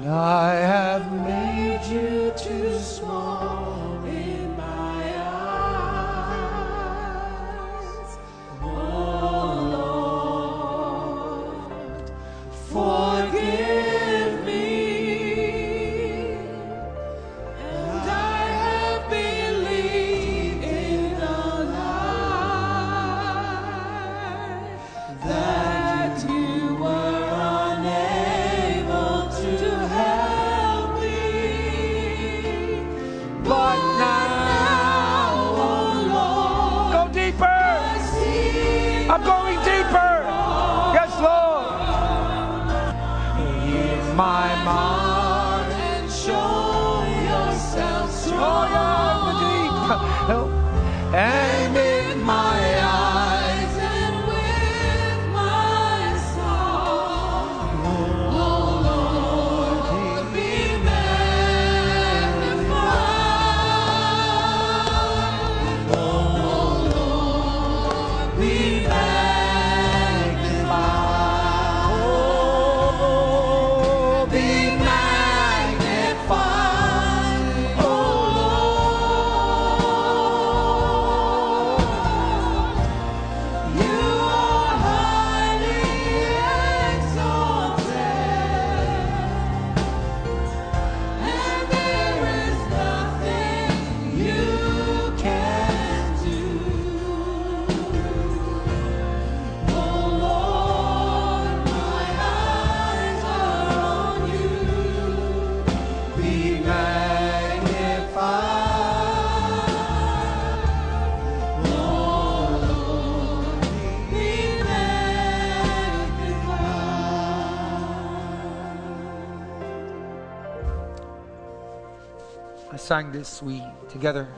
I have made you too small sang this, we together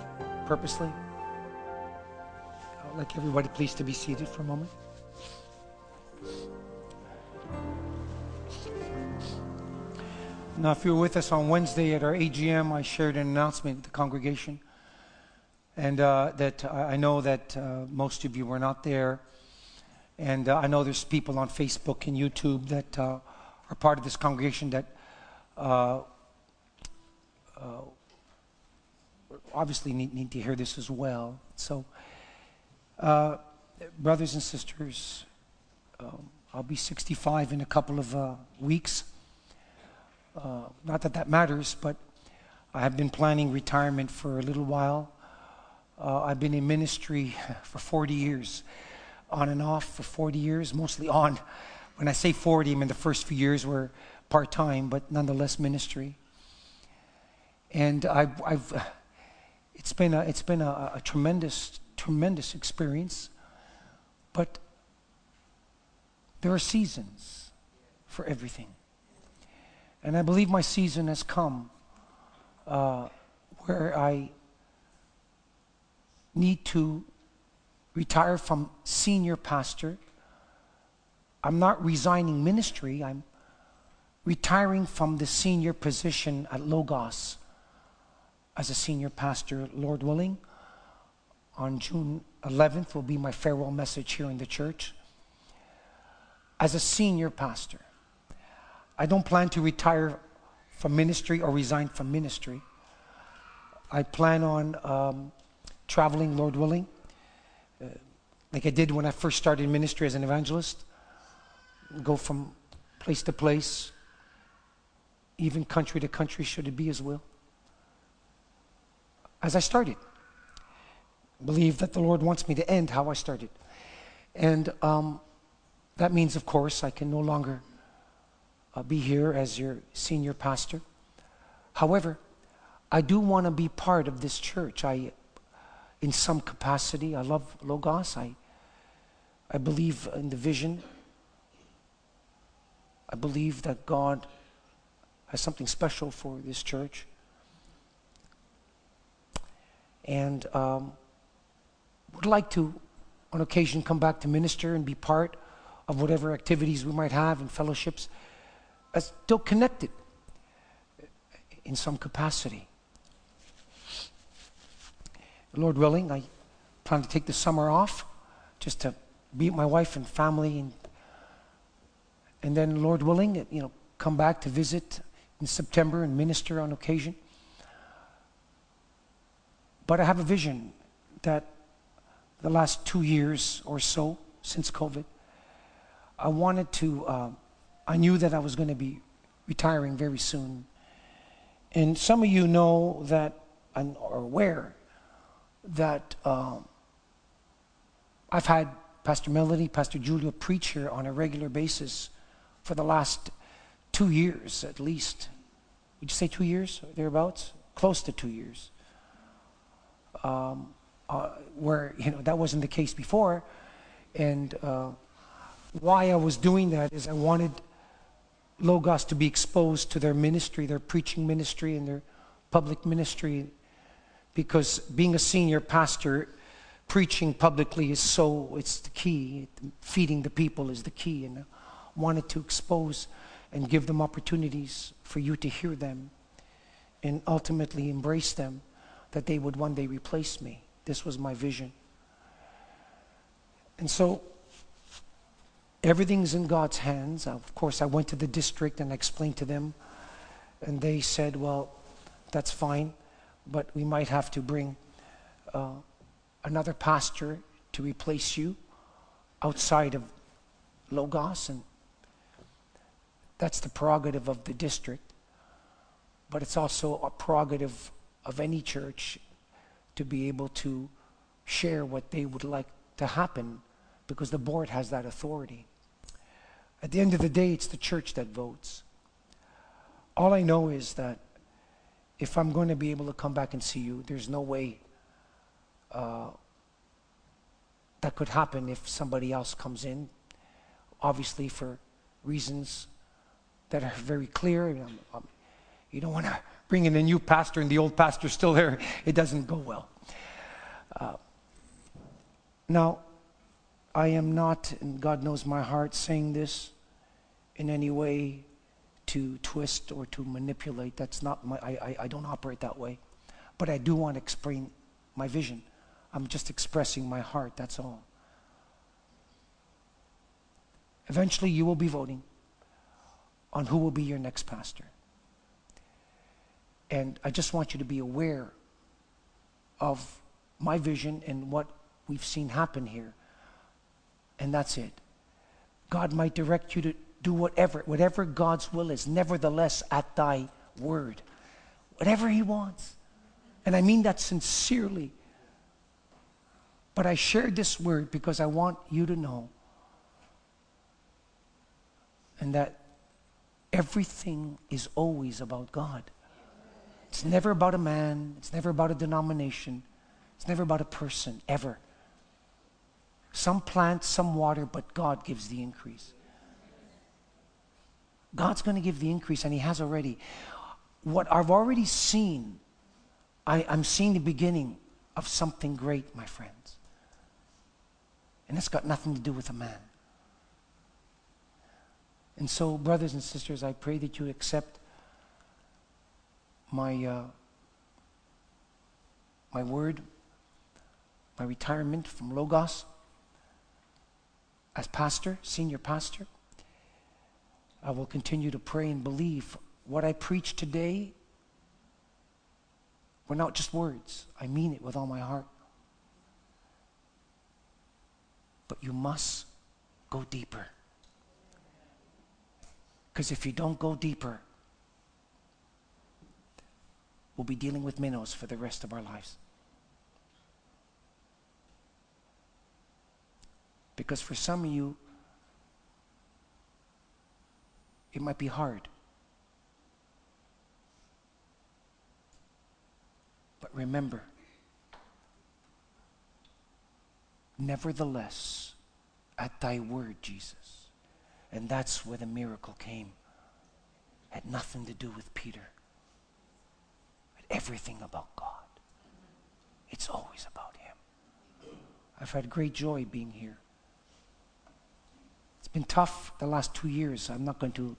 purposely. I'd like everybody please to be seated for a moment. Now, if you were with us on Wednesday at our AGM, I shared an announcement with the congregation. And uh, that I know that uh, most of you were not there. And uh, I know there's people on Facebook and YouTube that uh, are part of this congregation that uh, uh, obviously need, need, to hear this as well. So, brothers and sisters, um, I'll be 65 in a couple of weeks. Uh, not that that matters, but I have been planning retirement for a little while. Uh, I've been in ministry for 40 years, on and off for 40 years, mostly on. When I say 40, I mean the first few years were part time, but nonetheless ministry. And I've, I've it's been a, it's been a, a tremendous, tremendous experience. But there are seasons for everything. And I believe my season has come uh, where I need to retire from senior pastor. I'm not resigning ministry, I'm retiring from the senior position at Logos as a senior pastor, Lord willing. On June 11th will be my farewell message here in the church. As a senior pastor, I don't plan to retire from ministry or resign from ministry. I plan on um, traveling, Lord willing, uh, like I did when I first started ministry as an evangelist. Go from place to place, even country to country, should it be as will. As I started, believe that the Lord wants me to end how I started. And um, that means, of course, I can no longer uh, be here as your senior pastor. However, I do want to be part of this church. I, in some capacity, I love Logos. I, I believe in the vision. I believe that God has something special for this church. And um, would like to, on occasion, come back to minister and be part of whatever activities we might have and fellowships are still connected in some capacity. Lord willing, I plan to take the summer off just to be with my wife and family and and then Lord willing, you know, come back to visit in September and minister on occasion. But I have a vision that the last two years or so since COVID, I wanted to uh, I knew that I was going to be retiring very soon. And some of you know that, and are aware that um, I've had Pastor Melody, Pastor Julia preach here on a regular basis for the last two years at least. Would you say two years, thereabouts? Close to two years. Um, uh, where, you know, that wasn't the case before. And uh, why I was doing that is I wanted Logos to be exposed to their ministry, their preaching ministry, and their public ministry. Because being a senior pastor, preaching publicly is so, it's the key. Feeding the people is the key. And I wanted to expose and give them opportunities for you to hear them and ultimately embrace them, that they would one day replace me. This was my vision. And so Everything's in God's hands. Of course, I went to the district and I explained to them, and they said, Well, that's fine, but we might have to bring uh, another pastor to replace you outside of Logos, and that's the prerogative of the district. But it's also a prerogative of any church to be able to share what they would like to happen because the board has that authority. At the end of the day, it's the church that votes. All I know is that if I'm going to be able to come back and see you, there's no way uh, that could happen if somebody else comes in. Obviously, for reasons that are very clear. Um, um, You don't want to bring in a new pastor and the old pastor's still there. It doesn't go well. Uh, now, I am not, and God knows my heart, saying this in any way to twist or to manipulate. That's not my, I, I, I don't operate that way. But I do want to explain my vision. I'm just expressing my heart, that's all. Eventually, you will be voting on who will be your next pastor. And I just want you to be aware of my vision and what we've seen happen here. And that's it. God might direct you to do whatever, whatever God's will is, nevertheless at thy word. Whatever he wants. And I mean that sincerely. But I shared this word because I want you to know and that everything is always about God. It's never about a man, it's never about a denomination, it's never about a person, ever. Some plant, some water, but God gives the increase. God's going to give the increase, and He has already. What I've already seen, I, I'm seeing the beginning of something great, my friends. And it's got nothing to do with a man. And so, brothers and sisters, I pray that you accept my, uh, my word, my retirement from Logos as pastor, senior pastor. I will continue to pray and believe what I preach today were not just words. I mean it with all my heart. But you must go deeper. Because if you don't go deeper, we'll be dealing with minnows for the rest of our lives. Because for some of you, it might be hard. But remember, nevertheless, at thy word, Jesus. And that's where the miracle came. Had nothing to do with Peter. Everything about God. It's always about him. I've had great joy being here. It's been tough the last two years. I'm not going to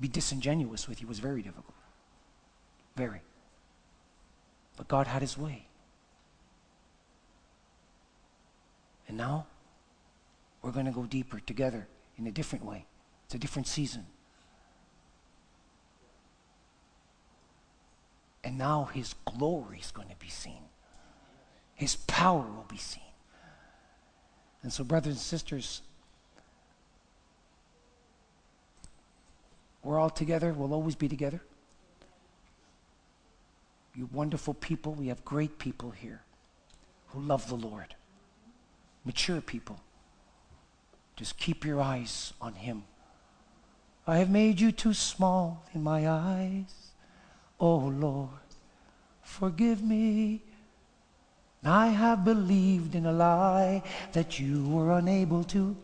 be disingenuous with you. It was very difficult. Very. But God had his way. And now we're going to go deeper together in a different way. It's a different season. And now his glory is going to be seen. His power will be seen. And so, brothers and sisters, we're all together. We'll always be together. You wonderful people. We have great people here who love the Lord, mature people. Just keep your eyes on Him. I have made you too small in my eyes. Oh Lord, forgive me. I have believed in a lie that you were unable to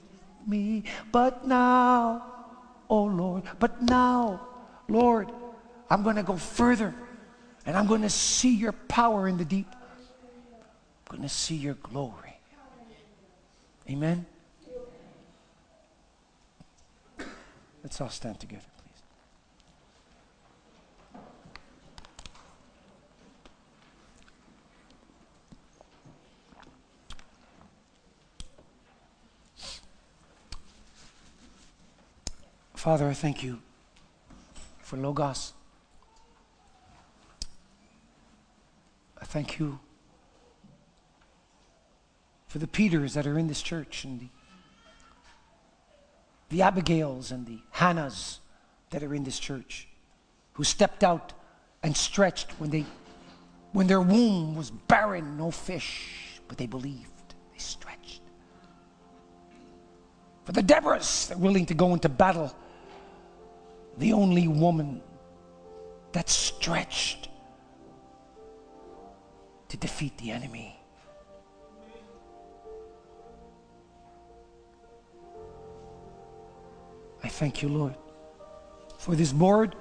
me. But now, oh Lord, but now, Lord, I'm going to go further and I'm going to see your power in the deep. I'm going to see your glory. Amen. Let's all stand together, please. Father, I thank you for Logos. I thank you for the Peters that are in this church and the the Abigails and the Hannahs that are in this church who stepped out and stretched when, they, when their womb was barren, no fish, but they believed, they stretched. For the Deborahs that are willing to go into battle, the only woman that stretched to defeat the enemy. I thank you, Lord, for this board.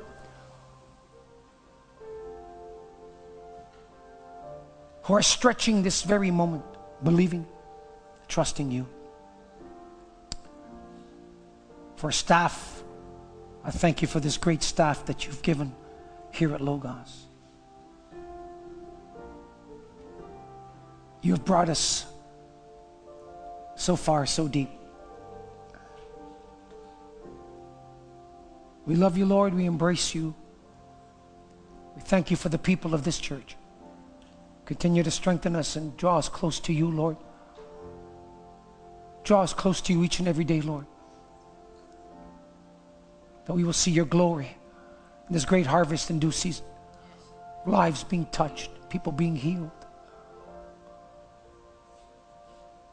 Who are stretching this very moment, believing, trusting you. For staff I thank you for this great staff that you've given here at Logos. You have brought us so far, so deep. We love you, Lord. We embrace you. We thank you for the people of this church. Continue to strengthen us and draw us close to you, Lord. Draw us close to you each and every day, Lord. That we will see your glory in this great harvest in due season. Lives being touched, people being healed.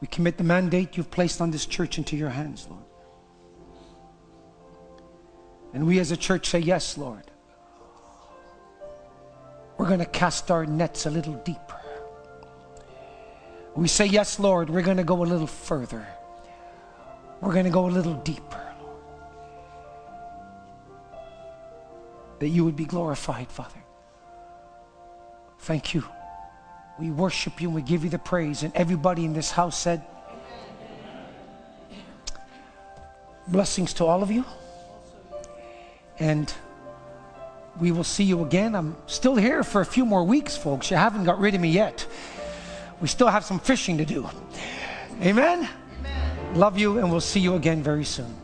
We commit the mandate you've placed on this church into your hands, Lord. And we as a church say, Yes, Lord. We're going to cast our nets a little deeper. We say, Yes, Lord, we're going to go a little further. We're going to go a little deeper. That you would be glorified, Father. Thank you. We worship you and we give you the praise. And everybody in this house said, Blessings to all of you. And we will see you again. I'm still here for a few more weeks, folks. You haven't got rid of me yet. We still have some fishing to do. Amen? Amen. Love you, and we'll see you again very soon.